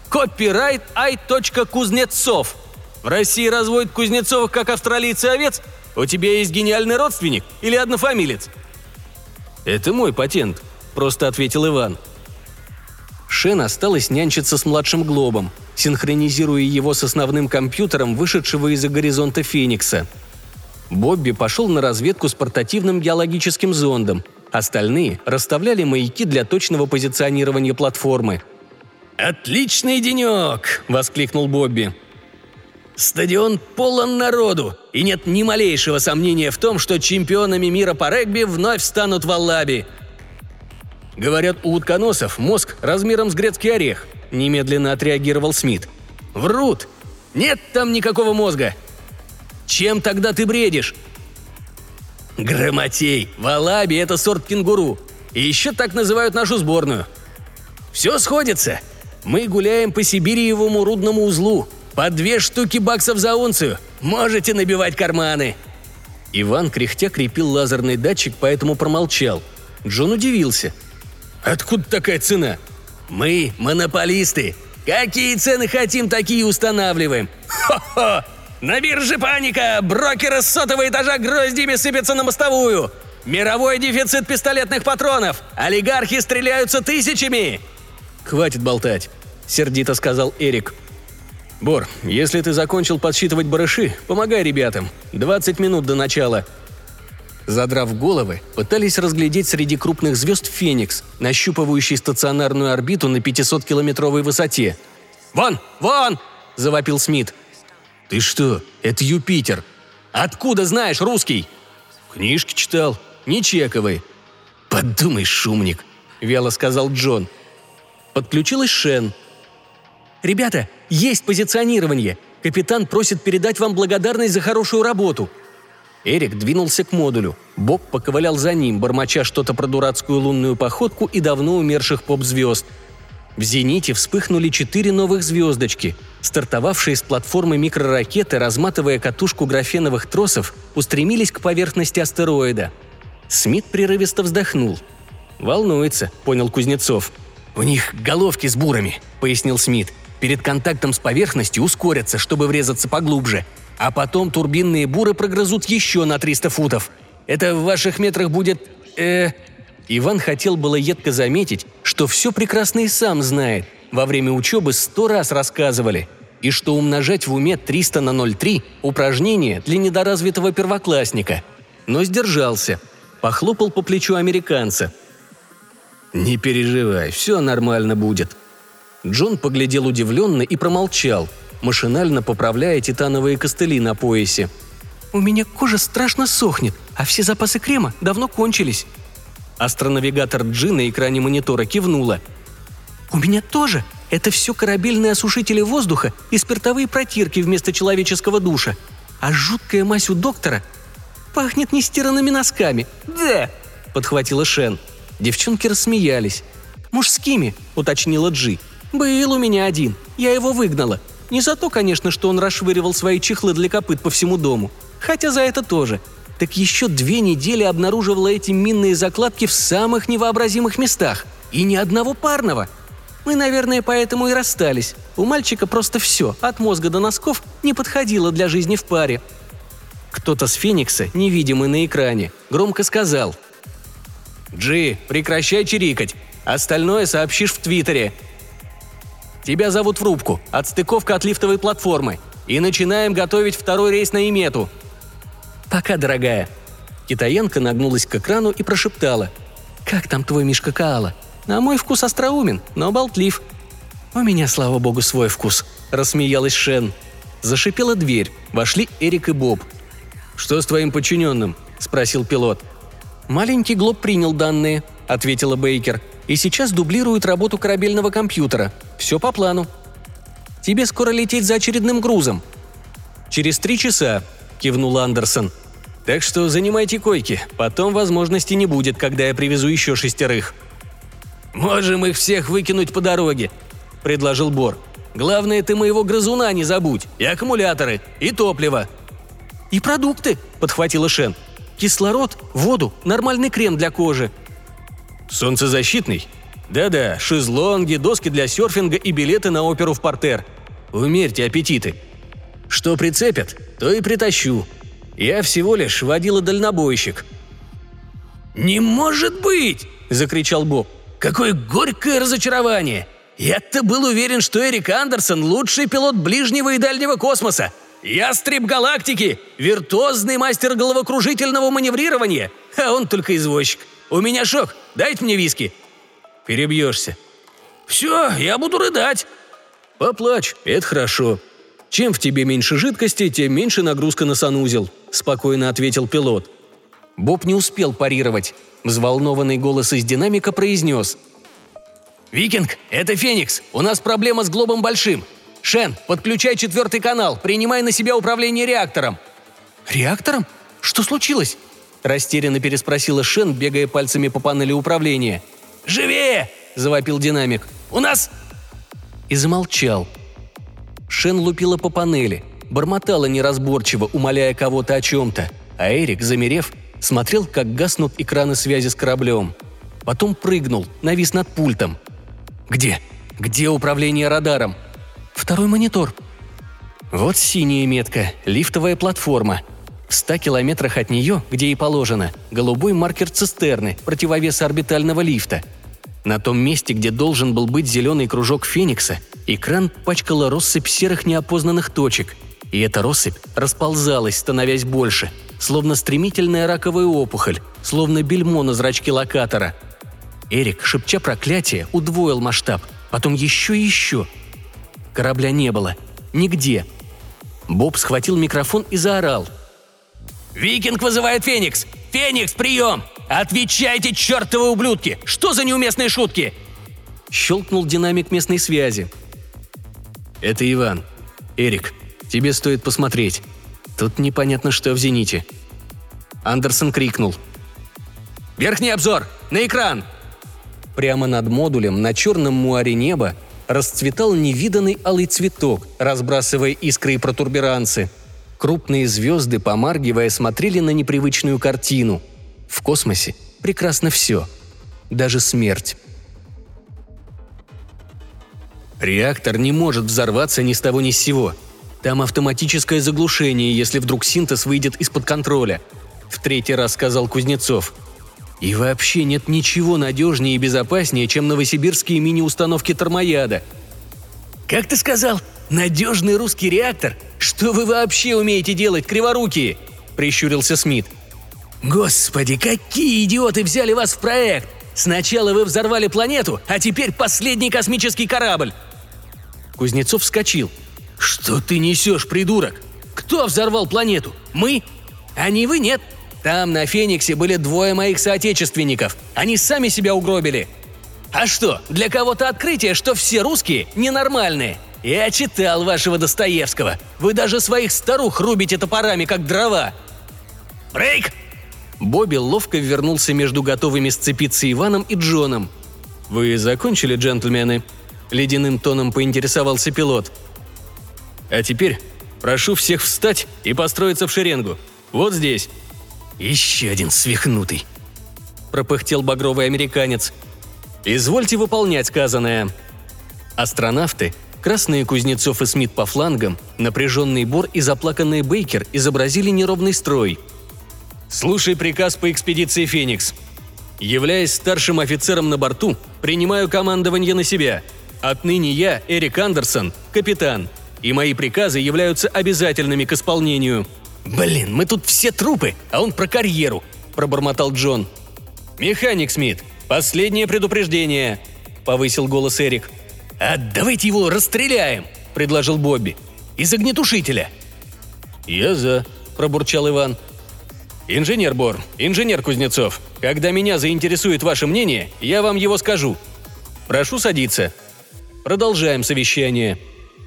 «Копирайт ай.кузнецов». В России разводят кузнецовых, как австралийцы овец? У тебя есть гениальный родственник или однофамилец?» «Это мой патент», – просто ответил Иван. Шен осталась нянчиться с младшим Глобом, синхронизируя его с основным компьютером, вышедшего из-за горизонта Феникса. Бобби пошел на разведку с портативным геологическим зондом, остальные расставляли маяки для точного позиционирования платформы. «Отличный денек!» – воскликнул Бобби. Стадион полон народу, и нет ни малейшего сомнения в том, что чемпионами мира по регби вновь станут в Аллаби. Говорят, у утконосов мозг размером с грецкий орех, немедленно отреагировал Смит. Врут! Нет там никакого мозга! Чем тогда ты бредишь? Грамотей, в Алаби это сорт кенгуру. И еще так называют нашу сборную. Все сходится. Мы гуляем по Сибириевому рудному узлу, по две штуки баксов за унцию. Можете набивать карманы». Иван кряхтя крепил лазерный датчик, поэтому промолчал. Джон удивился. «Откуда такая цена?» «Мы монополисты. Какие цены хотим, такие устанавливаем. Хо-хо! На бирже паника! Брокеры с сотого этажа гроздями сыпятся на мостовую! Мировой дефицит пистолетных патронов! Олигархи стреляются тысячами!» «Хватит болтать», — сердито сказал Эрик. «Бор, если ты закончил подсчитывать барыши, помогай ребятам. 20 минут до начала». Задрав головы, пытались разглядеть среди крупных звезд Феникс, нащупывающий стационарную орбиту на 500-километровой высоте. «Вон! Вон!» – завопил Смит. «Ты что? Это Юпитер!» «Откуда знаешь русский?» «Книжки читал. Не чековый». «Подумай, шумник», – вяло сказал Джон. Подключилась Шен – «Ребята, есть позиционирование. Капитан просит передать вам благодарность за хорошую работу». Эрик двинулся к модулю. Боб поковылял за ним, бормоча что-то про дурацкую лунную походку и давно умерших поп-звезд. В «Зените» вспыхнули четыре новых звездочки. Стартовавшие с платформы микроракеты, разматывая катушку графеновых тросов, устремились к поверхности астероида. Смит прерывисто вздохнул. «Волнуется», — понял Кузнецов. «У них головки с бурами», — пояснил Смит перед контактом с поверхностью ускорятся, чтобы врезаться поглубже, а потом турбинные буры прогрызут еще на 300 футов. Это в ваших метрах будет э...» Иван хотел было едко заметить, что все прекрасно и сам знает. Во время учебы сто раз рассказывали. И что умножать в уме 300 на 0,3 – упражнение для недоразвитого первоклассника. Но сдержался. Похлопал по плечу американца. «Не переживай, все нормально будет». Джон поглядел удивленно и промолчал, машинально поправляя титановые костыли на поясе. «У меня кожа страшно сохнет, а все запасы крема давно кончились», Астронавигатор Джи на экране монитора кивнула. «У меня тоже. Это все корабельные осушители воздуха и спиртовые протирки вместо человеческого душа. А жуткая мазь у доктора пахнет нестиранными носками. Да!» – подхватила Шен. Девчонки рассмеялись. «Мужскими», – уточнила Джи. «Был у меня один. Я его выгнала. Не за то, конечно, что он расшвыривал свои чехлы для копыт по всему дому. Хотя за это тоже так еще две недели обнаруживала эти минные закладки в самых невообразимых местах. И ни одного парного. Мы, наверное, поэтому и расстались. У мальчика просто все, от мозга до носков, не подходило для жизни в паре. Кто-то с Феникса, невидимый на экране, громко сказал. «Джи, прекращай чирикать. Остальное сообщишь в Твиттере. Тебя зовут в рубку. Отстыковка от лифтовой платформы. И начинаем готовить второй рейс на Имету. «Пока, дорогая». Китаянка нагнулась к экрану и прошептала. «Как там твой Мишка Каала? На мой вкус остроумен, но болтлив». «У меня, слава богу, свой вкус», – рассмеялась Шен. Зашипела дверь. Вошли Эрик и Боб. «Что с твоим подчиненным?» – спросил пилот. «Маленький Глоб принял данные», – ответила Бейкер. «И сейчас дублирует работу корабельного компьютера. Все по плану». «Тебе скоро лететь за очередным грузом». «Через три часа», – кивнул Андерсон. «Так что занимайте койки, потом возможности не будет, когда я привезу еще шестерых». «Можем их всех выкинуть по дороге», – предложил Бор. «Главное, ты моего грызуна не забудь, и аккумуляторы, и топливо». «И продукты», – подхватила Шен. «Кислород, воду, нормальный крем для кожи». «Солнцезащитный?» «Да-да, шезлонги, доски для серфинга и билеты на оперу в портер. Умерьте аппетиты», что прицепят, то и притащу. Я всего лишь водила-дальнобойщик». «Не может быть!» – закричал Боб. «Какое горькое разочарование! Я-то был уверен, что Эрик Андерсон – лучший пилот ближнего и дальнего космоса. Ястреб галактики, виртуозный мастер головокружительного маневрирования, а он только извозчик. У меня шок, дайте мне виски». «Перебьешься». «Все, я буду рыдать». «Поплачь, это хорошо», «Чем в тебе меньше жидкости, тем меньше нагрузка на санузел», – спокойно ответил пилот. Боб не успел парировать. Взволнованный голос из динамика произнес. «Викинг, это Феникс. У нас проблема с Глобом Большим. Шен, подключай четвертый канал, принимай на себя управление реактором». «Реактором? Что случилось?» Растерянно переспросила Шен, бегая пальцами по панели управления. «Живее!» – завопил динамик. «У нас...» И замолчал, Шен лупила по панели, бормотала неразборчиво, умоляя кого-то о чем-то, а Эрик, замерев, смотрел, как гаснут экраны связи с кораблем. Потом прыгнул, навис над пультом. «Где? Где управление радаром?» «Второй монитор». Вот синяя метка, лифтовая платформа. В ста километрах от нее, где и положено, голубой маркер цистерны, противовес орбитального лифта. На том месте, где должен был быть зеленый кружок Феникса, Экран пачкала россыпь серых неопознанных точек, и эта россыпь расползалась, становясь больше, словно стремительная раковая опухоль, словно бельмо на зрачке локатора. Эрик, шепча проклятие, удвоил масштаб, потом еще и еще. Корабля не было. Нигде. Боб схватил микрофон и заорал. «Викинг вызывает Феникс! Феникс, прием! Отвечайте, чертовы ублюдки! Что за неуместные шутки?» Щелкнул динамик местной связи. «Это Иван. Эрик, тебе стоит посмотреть. Тут непонятно, что в «Зените». Андерсон крикнул. «Верхний обзор! На экран!» Прямо над модулем на черном муаре неба расцветал невиданный алый цветок, разбрасывая искры и протурберанцы. Крупные звезды, помаргивая, смотрели на непривычную картину. В космосе прекрасно все. Даже смерть. Реактор не может взорваться ни с того ни с сего. Там автоматическое заглушение, если вдруг синтез выйдет из-под контроля. В третий раз сказал Кузнецов. И вообще нет ничего надежнее и безопаснее, чем новосибирские мини-установки термояда. «Как ты сказал? Надежный русский реактор? Что вы вообще умеете делать, криворукие?» – прищурился Смит. «Господи, какие идиоты взяли вас в проект! Сначала вы взорвали планету, а теперь последний космический корабль!» Кузнецов вскочил. «Что ты несешь, придурок? Кто взорвал планету? Мы? А не вы, нет. Там на Фениксе были двое моих соотечественников. Они сами себя угробили. А что, для кого-то открытие, что все русские ненормальные? Я читал вашего Достоевского. Вы даже своих старух рубите топорами, как дрова. Брейк! Бобби ловко вернулся между готовыми сцепиться Иваном и Джоном. «Вы закончили, джентльмены?» – ледяным тоном поинтересовался пилот. «А теперь прошу всех встать и построиться в шеренгу. Вот здесь». «Еще один свихнутый», – пропыхтел багровый американец. «Извольте выполнять сказанное». Астронавты, красные Кузнецов и Смит по флангам, напряженный Бор и заплаканный Бейкер изобразили неровный строй – Слушай приказ по экспедиции «Феникс». Являясь старшим офицером на борту, принимаю командование на себя. Отныне я, Эрик Андерсон, капитан, и мои приказы являются обязательными к исполнению». «Блин, мы тут все трупы, а он про карьеру», – пробормотал Джон. «Механик Смит, последнее предупреждение», – повысил голос Эрик. «А давайте его расстреляем», – предложил Бобби. «Из огнетушителя». «Я за», – пробурчал Иван. «Инженер Бор, инженер Кузнецов, когда меня заинтересует ваше мнение, я вам его скажу. Прошу садиться. Продолжаем совещание».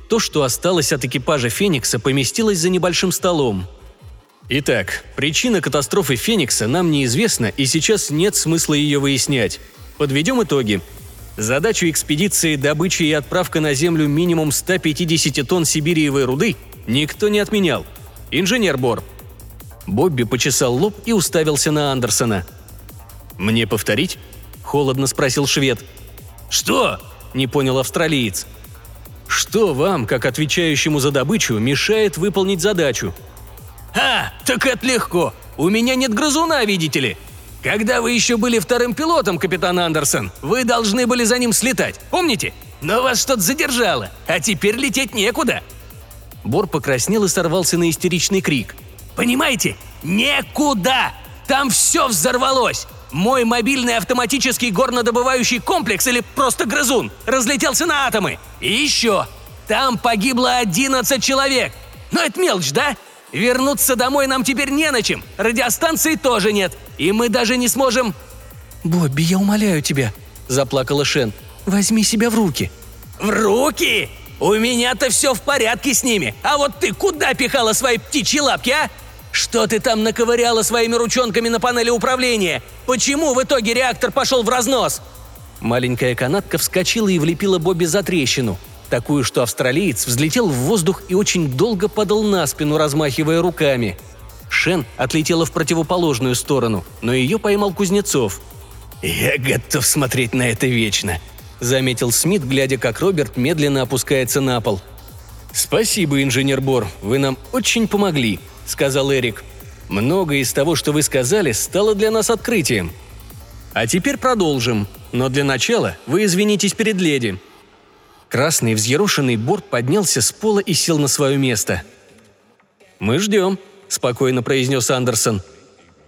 То, что осталось от экипажа «Феникса», поместилось за небольшим столом. Итак, причина катастрофы «Феникса» нам неизвестна, и сейчас нет смысла ее выяснять. Подведем итоги. Задачу экспедиции добыча и отправка на Землю минимум 150 тонн сибириевой руды никто не отменял. Инженер Бор, Бобби почесал лоб и уставился на Андерсона. «Мне повторить?» – холодно спросил швед. «Что?» – не понял австралиец. «Что вам, как отвечающему за добычу, мешает выполнить задачу?» «А, так это легко. У меня нет грызуна, видите ли. Когда вы еще были вторым пилотом, капитан Андерсон, вы должны были за ним слетать, помните? Но вас что-то задержало, а теперь лететь некуда». Бор покраснел и сорвался на истеричный крик – Понимаете? Некуда! Там все взорвалось! Мой мобильный автоматический горнодобывающий комплекс или просто грызун разлетелся на атомы. И еще, там погибло 11 человек. Но это мелочь, да? Вернуться домой нам теперь не на чем. Радиостанции тоже нет. И мы даже не сможем... «Бобби, я умоляю тебя», – заплакала Шен. «Возьми себя в руки». «В руки? У меня-то все в порядке с ними. А вот ты куда пихала свои птичьи лапки, а? Что ты там наковыряла своими ручонками на панели управления? Почему в итоге реактор пошел в разнос?» Маленькая канатка вскочила и влепила Бобби за трещину. Такую, что австралиец взлетел в воздух и очень долго падал на спину, размахивая руками. Шен отлетела в противоположную сторону, но ее поймал Кузнецов. «Я готов смотреть на это вечно», — заметил Смит, глядя, как Роберт медленно опускается на пол. «Спасибо, инженер Бор, вы нам очень помогли», сказал Эрик. «Многое из того, что вы сказали, стало для нас открытием. А теперь продолжим, но для начала вы извинитесь перед леди». Красный взъерошенный борт поднялся с пола и сел на свое место. «Мы ждем», – спокойно произнес Андерсон.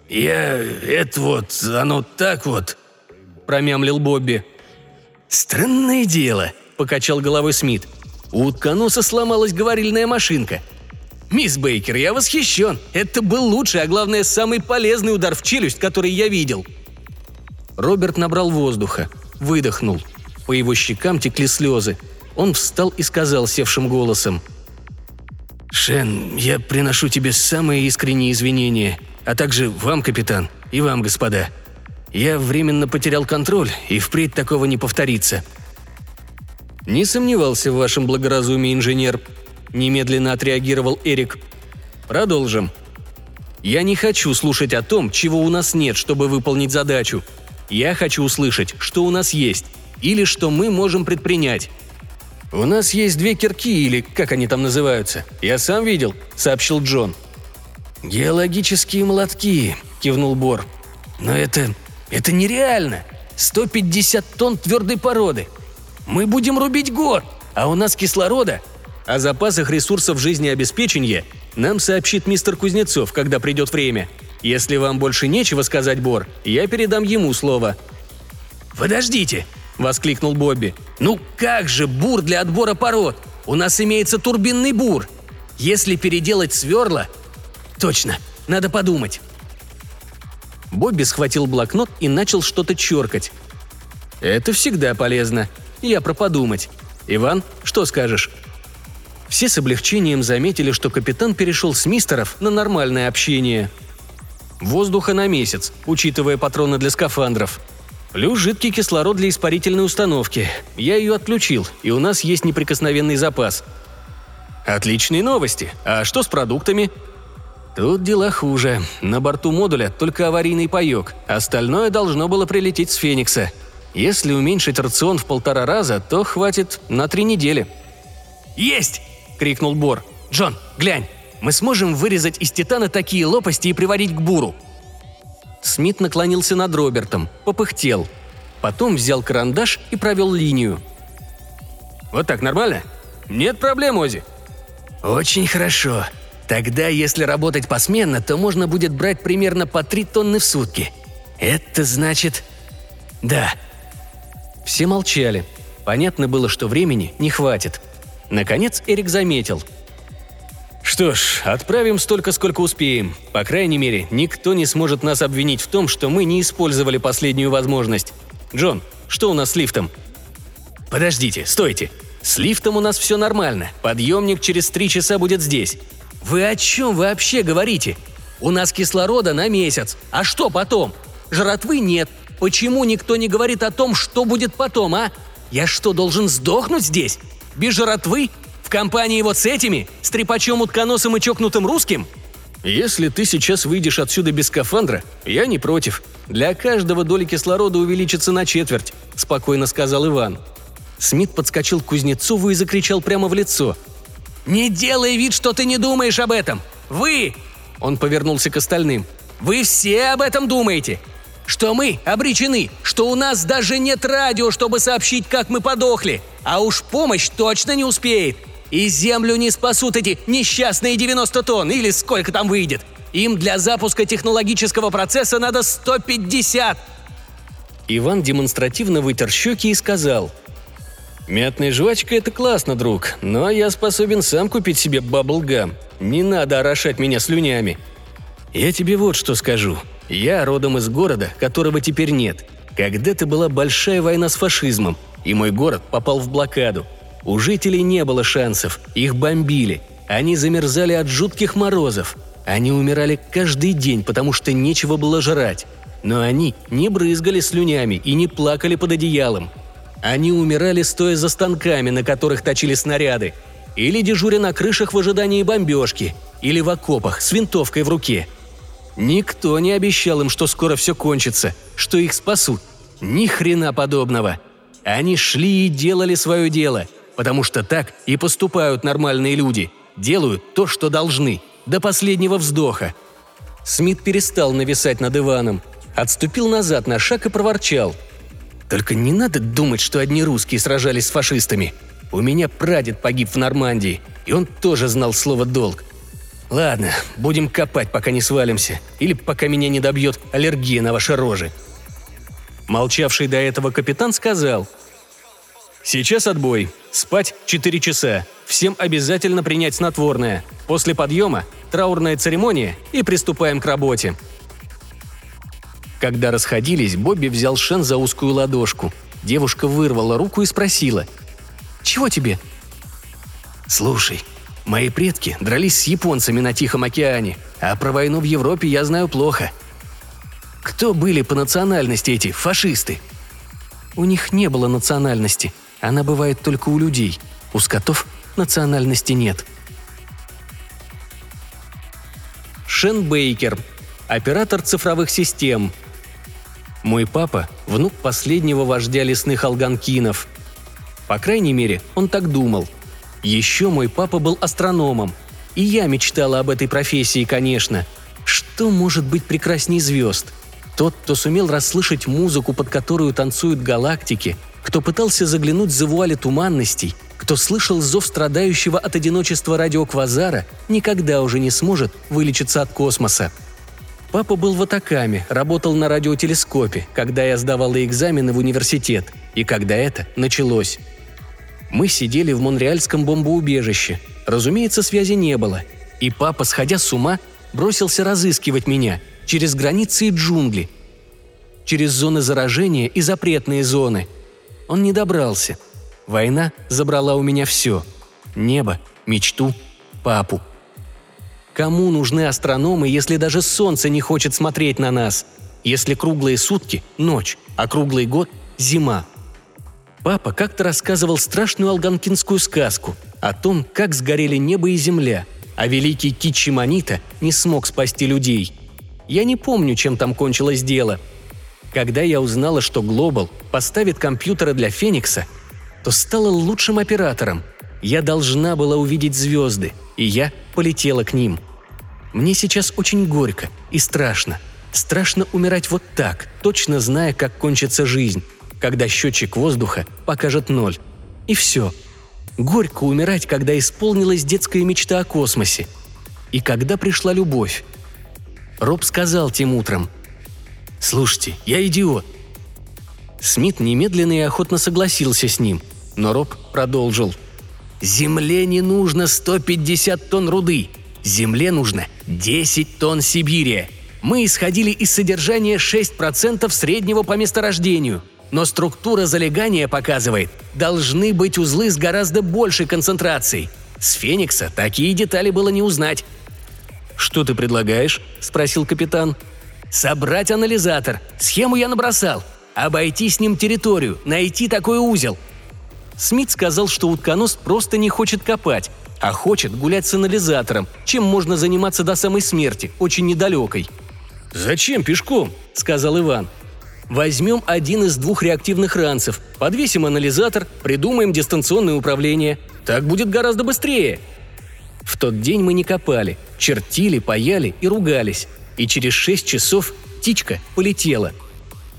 «Я... это вот... оно так вот...» – промямлил Бобби. «Странное дело», – покачал головой Смит. «У утконоса сломалась говорильная машинка. «Мисс Бейкер, я восхищен. Это был лучший, а главное, самый полезный удар в челюсть, который я видел». Роберт набрал воздуха, выдохнул. По его щекам текли слезы. Он встал и сказал севшим голосом. «Шен, я приношу тебе самые искренние извинения, а также вам, капитан, и вам, господа. Я временно потерял контроль, и впредь такого не повторится». «Не сомневался в вашем благоразумии, инженер», Немедленно отреагировал Эрик. Продолжим. Я не хочу слушать о том, чего у нас нет, чтобы выполнить задачу. Я хочу услышать, что у нас есть, или что мы можем предпринять. «У нас есть две кирки, или как они там называются. Я сам видел», — сообщил Джон. «Геологические молотки», — кивнул Бор. «Но это... Это нереально! 150 тонн твердой породы! Мы будем рубить гор, а у нас кислорода о запасах ресурсов жизнеобеспечения нам сообщит мистер Кузнецов, когда придет время. Если вам больше нечего сказать, Бор, я передам ему слово». «Подождите!» – воскликнул Бобби. «Ну как же бур для отбора пород? У нас имеется турбинный бур. Если переделать сверла...» «Точно, надо подумать». Бобби схватил блокнот и начал что-то черкать. «Это всегда полезно. Я про подумать. Иван, что скажешь?» Все с облегчением заметили, что капитан перешел с мистеров на нормальное общение. Воздуха на месяц, учитывая патроны для скафандров. Плюс жидкий кислород для испарительной установки. Я ее отключил, и у нас есть неприкосновенный запас. Отличные новости. А что с продуктами? Тут дела хуже. На борту модуля только аварийный паек. Остальное должно было прилететь с Феникса. Если уменьшить рацион в полтора раза, то хватит на три недели. «Есть!» крикнул Бор. «Джон, глянь, мы сможем вырезать из титана такие лопасти и приварить к буру». Смит наклонился над Робертом, попыхтел. Потом взял карандаш и провел линию. «Вот так нормально? Нет проблем, Ози». «Очень хорошо. Тогда, если работать посменно, то можно будет брать примерно по три тонны в сутки. Это значит... Да». Все молчали. Понятно было, что времени не хватит – Наконец Эрик заметил. «Что ж, отправим столько, сколько успеем. По крайней мере, никто не сможет нас обвинить в том, что мы не использовали последнюю возможность. Джон, что у нас с лифтом?» «Подождите, стойте. С лифтом у нас все нормально. Подъемник через три часа будет здесь. Вы о чем вообще говорите? У нас кислорода на месяц. А что потом? Жратвы нет. Почему никто не говорит о том, что будет потом, а? Я что, должен сдохнуть здесь? Без жратвы? Компании вот с этими? С трепачом утконосом и чокнутым русским?» «Если ты сейчас выйдешь отсюда без скафандра, я не против. Для каждого доля кислорода увеличится на четверть», – спокойно сказал Иван. Смит подскочил к Кузнецову и закричал прямо в лицо. «Не делай вид, что ты не думаешь об этом! Вы!» Он повернулся к остальным. «Вы все об этом думаете! Что мы обречены, что у нас даже нет радио, чтобы сообщить, как мы подохли!» А уж помощь точно не успеет. И землю не спасут эти несчастные 90 тонн, или сколько там выйдет. Им для запуска технологического процесса надо 150. Иван демонстративно вытер щеки и сказал. «Мятная жвачка – это классно, друг, но я способен сам купить себе баблгам. Не надо орошать меня слюнями. Я тебе вот что скажу. Я родом из города, которого теперь нет. Когда-то была большая война с фашизмом – и мой город попал в блокаду. У жителей не было шансов, их бомбили. Они замерзали от жутких морозов. Они умирали каждый день, потому что нечего было жрать. Но они не брызгали слюнями и не плакали под одеялом. Они умирали, стоя за станками, на которых точили снаряды. Или дежуря на крышах в ожидании бомбежки. Или в окопах с винтовкой в руке. Никто не обещал им, что скоро все кончится, что их спасут. Ни хрена подобного – они шли и делали свое дело, потому что так и поступают нормальные люди. Делают то, что должны, до последнего вздоха. Смит перестал нависать над Иваном, отступил назад на шаг и проворчал. «Только не надо думать, что одни русские сражались с фашистами. У меня прадед погиб в Нормандии, и он тоже знал слово «долг». Ладно, будем копать, пока не свалимся, или пока меня не добьет аллергия на ваши рожи. Молчавший до этого капитан сказал «Сейчас отбой. Спать 4 часа. Всем обязательно принять снотворное. После подъема – траурная церемония и приступаем к работе». Когда расходились, Бобби взял Шен за узкую ладошку. Девушка вырвала руку и спросила «Чего тебе?» «Слушай, мои предки дрались с японцами на Тихом океане, а про войну в Европе я знаю плохо. Кто были по национальности эти фашисты? У них не было национальности. Она бывает только у людей. У скотов национальности нет. Шен Бейкер. Оператор цифровых систем. Мой папа – внук последнего вождя лесных алганкинов. По крайней мере, он так думал. Еще мой папа был астрономом. И я мечтала об этой профессии, конечно. Что может быть прекрасней звезд – Тот, кто сумел расслышать музыку, под которую танцуют галактики, кто пытался заглянуть за вуали туманностей, кто слышал зов страдающего от одиночества радиоквазара, никогда уже не сможет вылечиться от космоса. Папа был в Атакаме, работал на радиотелескопе, когда я сдавала экзамены в университет, и когда это началось. Мы сидели в монреальском бомбоубежище. Разумеется, связи не было. И папа, сходя с ума, бросился разыскивать меня через границы и джунгли, через зоны заражения и запретные зоны. Он не добрался – Война забрала у меня все. Небо, мечту, папу. Кому нужны астрономы, если даже солнце не хочет смотреть на нас? Если круглые сутки – ночь, а круглый год – зима. Папа как-то рассказывал страшную алганкинскую сказку о том, как сгорели небо и земля, а великий Китчи Манита не смог спасти людей. Я не помню, чем там кончилось дело. Когда я узнала, что Глобал поставит компьютеры для Феникса – то стала лучшим оператором. Я должна была увидеть звезды, и я полетела к ним. Мне сейчас очень горько и страшно. Страшно умирать вот так, точно зная, как кончится жизнь, когда счетчик воздуха покажет ноль. И все. Горько умирать, когда исполнилась детская мечта о космосе. И когда пришла любовь. Роб сказал тем утром. «Слушайте, я идиот». Смит немедленно и охотно согласился с ним – но Роб продолжил. «Земле не нужно 150 тонн руды. Земле нужно 10 тонн Сибири. Мы исходили из содержания 6% среднего по месторождению. Но структура залегания показывает, должны быть узлы с гораздо большей концентрацией. С Феникса такие детали было не узнать. «Что ты предлагаешь?» – спросил капитан. «Собрать анализатор. Схему я набросал. Обойти с ним территорию, найти такой узел. Смит сказал, что утконос просто не хочет копать, а хочет гулять с анализатором, чем можно заниматься до самой смерти, очень недалекой. «Зачем пешком?» – сказал Иван. «Возьмем один из двух реактивных ранцев, подвесим анализатор, придумаем дистанционное управление. Так будет гораздо быстрее». В тот день мы не копали, чертили, паяли и ругались. И через шесть часов птичка полетела.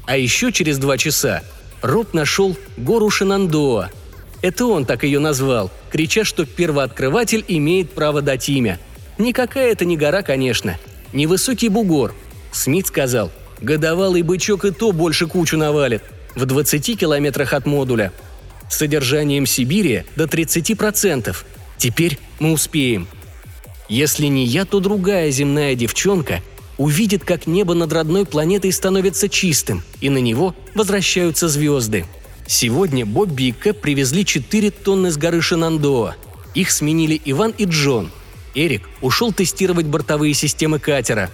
А еще через два часа Роб нашел гору Шинандоа – это он так ее назвал, крича, что первооткрыватель имеет право дать имя. Никакая это не гора, конечно. Невысокий бугор. Смит сказал, годовалый бычок и то больше кучу навалит. В 20 километрах от модуля. С содержанием Сибири до 30%. Теперь мы успеем. Если не я, то другая земная девчонка увидит, как небо над родной планетой становится чистым, и на него возвращаются звезды. Сегодня Бобби и Кэп привезли 4 тонны с горы Шинандоа. Их сменили Иван и Джон. Эрик ушел тестировать бортовые системы катера.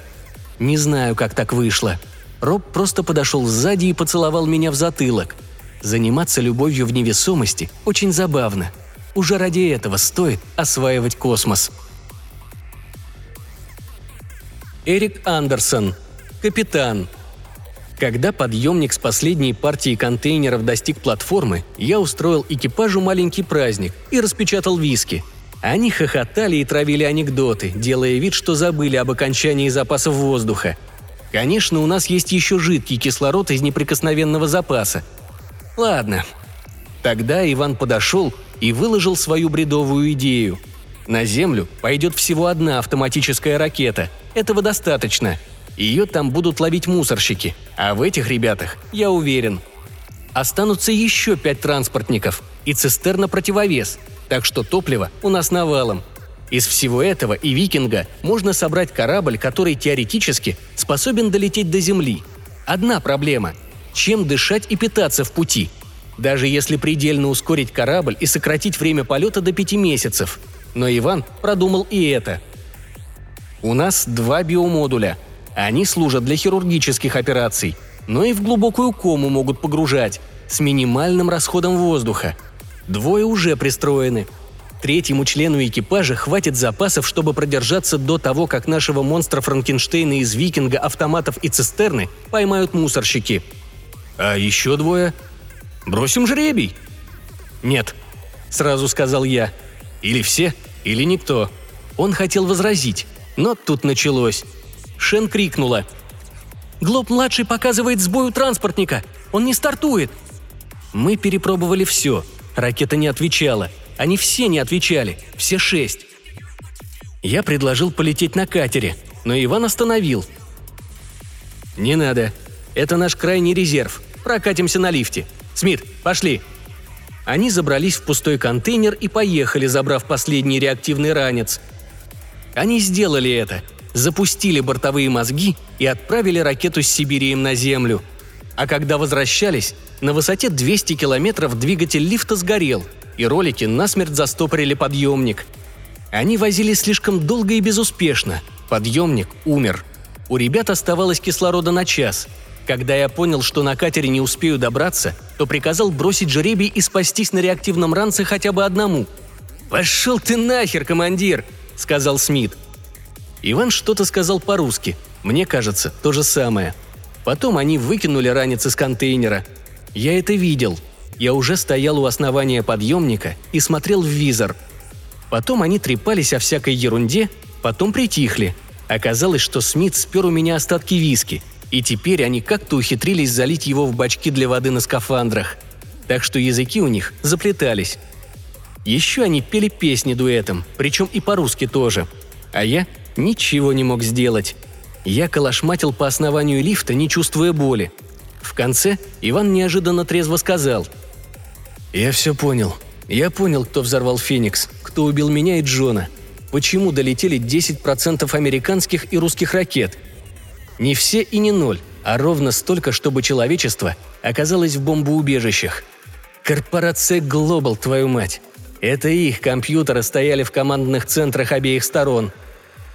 Не знаю, как так вышло. Роб просто подошел сзади и поцеловал меня в затылок. Заниматься любовью в невесомости очень забавно. Уже ради этого стоит осваивать космос. Эрик Андерсон. Капитан. Когда подъемник с последней партией контейнеров достиг платформы, я устроил экипажу маленький праздник и распечатал виски. Они хохотали и травили анекдоты, делая вид, что забыли об окончании запасов воздуха. Конечно, у нас есть еще жидкий кислород из неприкосновенного запаса. Ладно. Тогда Иван подошел и выложил свою бредовую идею. На Землю пойдет всего одна автоматическая ракета. Этого достаточно – ее там будут ловить мусорщики, а в этих ребятах, я уверен, останутся еще пять транспортников и цистерна противовес, так что топливо у нас навалом. Из всего этого и викинга можно собрать корабль, который теоретически способен долететь до Земли. Одна проблема – чем дышать и питаться в пути. Даже если предельно ускорить корабль и сократить время полета до пяти месяцев. Но Иван продумал и это. У нас два биомодуля – они служат для хирургических операций, но и в глубокую кому могут погружать, с минимальным расходом воздуха. Двое уже пристроены. Третьему члену экипажа хватит запасов, чтобы продержаться до того, как нашего монстра Франкенштейна из викинга, автоматов и цистерны поймают мусорщики. А еще двое? Бросим жребий? Нет, сразу сказал я. Или все, или никто. Он хотел возразить, но тут началось. Шен крикнула. Глоб-младший показывает сбой у транспортника. Он не стартует!» Мы перепробовали все. Ракета не отвечала. Они все не отвечали. Все шесть. Я предложил полететь на катере, но Иван остановил. «Не надо. Это наш крайний резерв. Прокатимся на лифте. Смит, пошли!» Они забрались в пустой контейнер и поехали, забрав последний реактивный ранец. Они сделали это, запустили бортовые мозги и отправили ракету с Сибирием на Землю. А когда возвращались, на высоте 200 километров двигатель лифта сгорел, и ролики насмерть застопорили подъемник. Они возились слишком долго и безуспешно. Подъемник умер. У ребят оставалось кислорода на час. Когда я понял, что на катере не успею добраться, то приказал бросить жребий и спастись на реактивном ранце хотя бы одному. «Пошел ты нахер, командир!» – сказал Смит. Иван что-то сказал по-русски. Мне кажется, то же самое. Потом они выкинули ранец из контейнера. Я это видел. Я уже стоял у основания подъемника и смотрел в визор. Потом они трепались о всякой ерунде, потом притихли. Оказалось, что Смит спер у меня остатки виски, и теперь они как-то ухитрились залить его в бачки для воды на скафандрах. Так что языки у них заплетались. Еще они пели песни дуэтом, причем и по-русски тоже. А я ничего не мог сделать. Я калашматил по основанию лифта, не чувствуя боли. В конце Иван неожиданно трезво сказал. «Я все понял. Я понял, кто взорвал «Феникс», кто убил меня и Джона. Почему долетели 10% американских и русских ракет. Не все и не ноль, а ровно столько, чтобы человечество оказалось в бомбоубежищах. Корпорация Global, твою мать. Это их компьютеры стояли в командных центрах обеих сторон –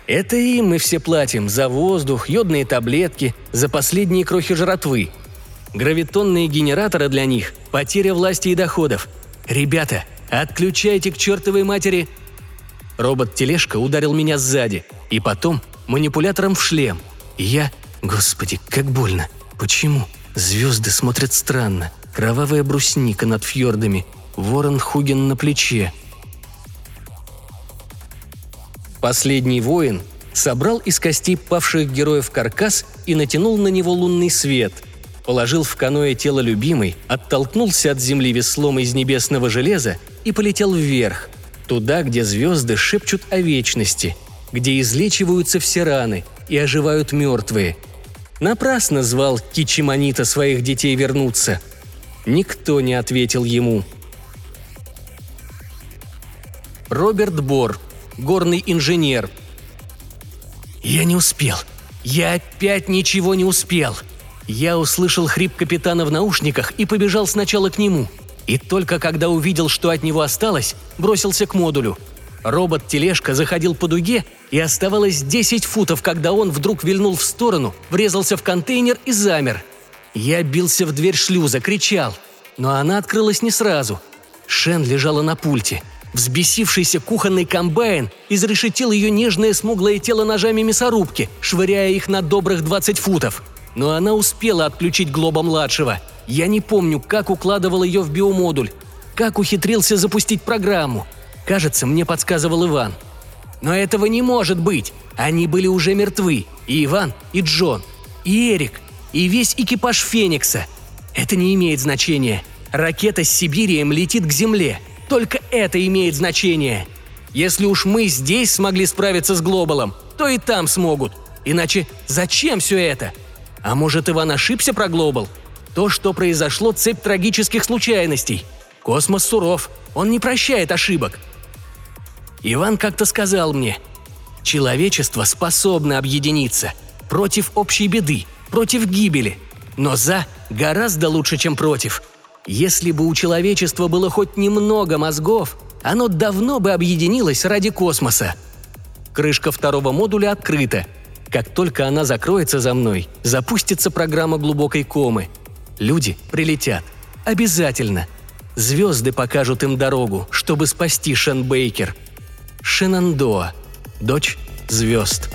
это им мы все платим за воздух, йодные таблетки, за последние крохи жратвы. Гравитонные генераторы для них – потеря власти и доходов. Ребята, отключайте к чертовой матери... Робот-тележка ударил меня сзади, и потом манипулятором в шлем. И я... Господи, как больно. Почему? Звезды смотрят странно. Кровавая брусника над фьордами. Ворон Хуген на плече – Последний воин собрал из костей павших героев каркас и натянул на него лунный свет. Положил в каное тело любимой, оттолкнулся от земли веслом из небесного железа и полетел вверх, туда, где звезды шепчут о вечности, где излечиваются все раны и оживают мертвые. Напрасно звал Кичиманита своих детей вернуться. Никто не ответил ему. Роберт Бор – горный инженер. «Я не успел. Я опять ничего не успел!» Я услышал хрип капитана в наушниках и побежал сначала к нему. И только когда увидел, что от него осталось, бросился к модулю. Робот-тележка заходил по дуге, и оставалось 10 футов, когда он вдруг вильнул в сторону, врезался в контейнер и замер. Я бился в дверь шлюза, кричал. Но она открылась не сразу. Шен лежала на пульте – Взбесившийся кухонный комбайн изрешетил ее нежное смуглое тело ножами мясорубки, швыряя их на добрых 20 футов. Но она успела отключить Глоба-младшего. Я не помню, как укладывал ее в биомодуль, как ухитрился запустить программу. Кажется, мне подсказывал Иван. Но этого не может быть. Они были уже мертвы. И Иван, и Джон, и Эрик, и весь экипаж Феникса. Это не имеет значения. Ракета с Сибирием летит к Земле – только это имеет значение. Если уж мы здесь смогли справиться с Глобалом, то и там смогут. Иначе зачем все это? А может, Иван ошибся про Глобал? То, что произошло, цепь трагических случайностей. Космос суров, он не прощает ошибок. Иван как-то сказал мне, человечество способно объединиться против общей беды, против гибели, но за гораздо лучше, чем против – если бы у человечества было хоть немного мозгов, оно давно бы объединилось ради космоса. Крышка второго модуля открыта. Как только она закроется за мной, запустится программа глубокой комы. Люди прилетят. Обязательно. Звезды покажут им дорогу, чтобы спасти Шен Бейкер. Шенандоа. Дочь звезд.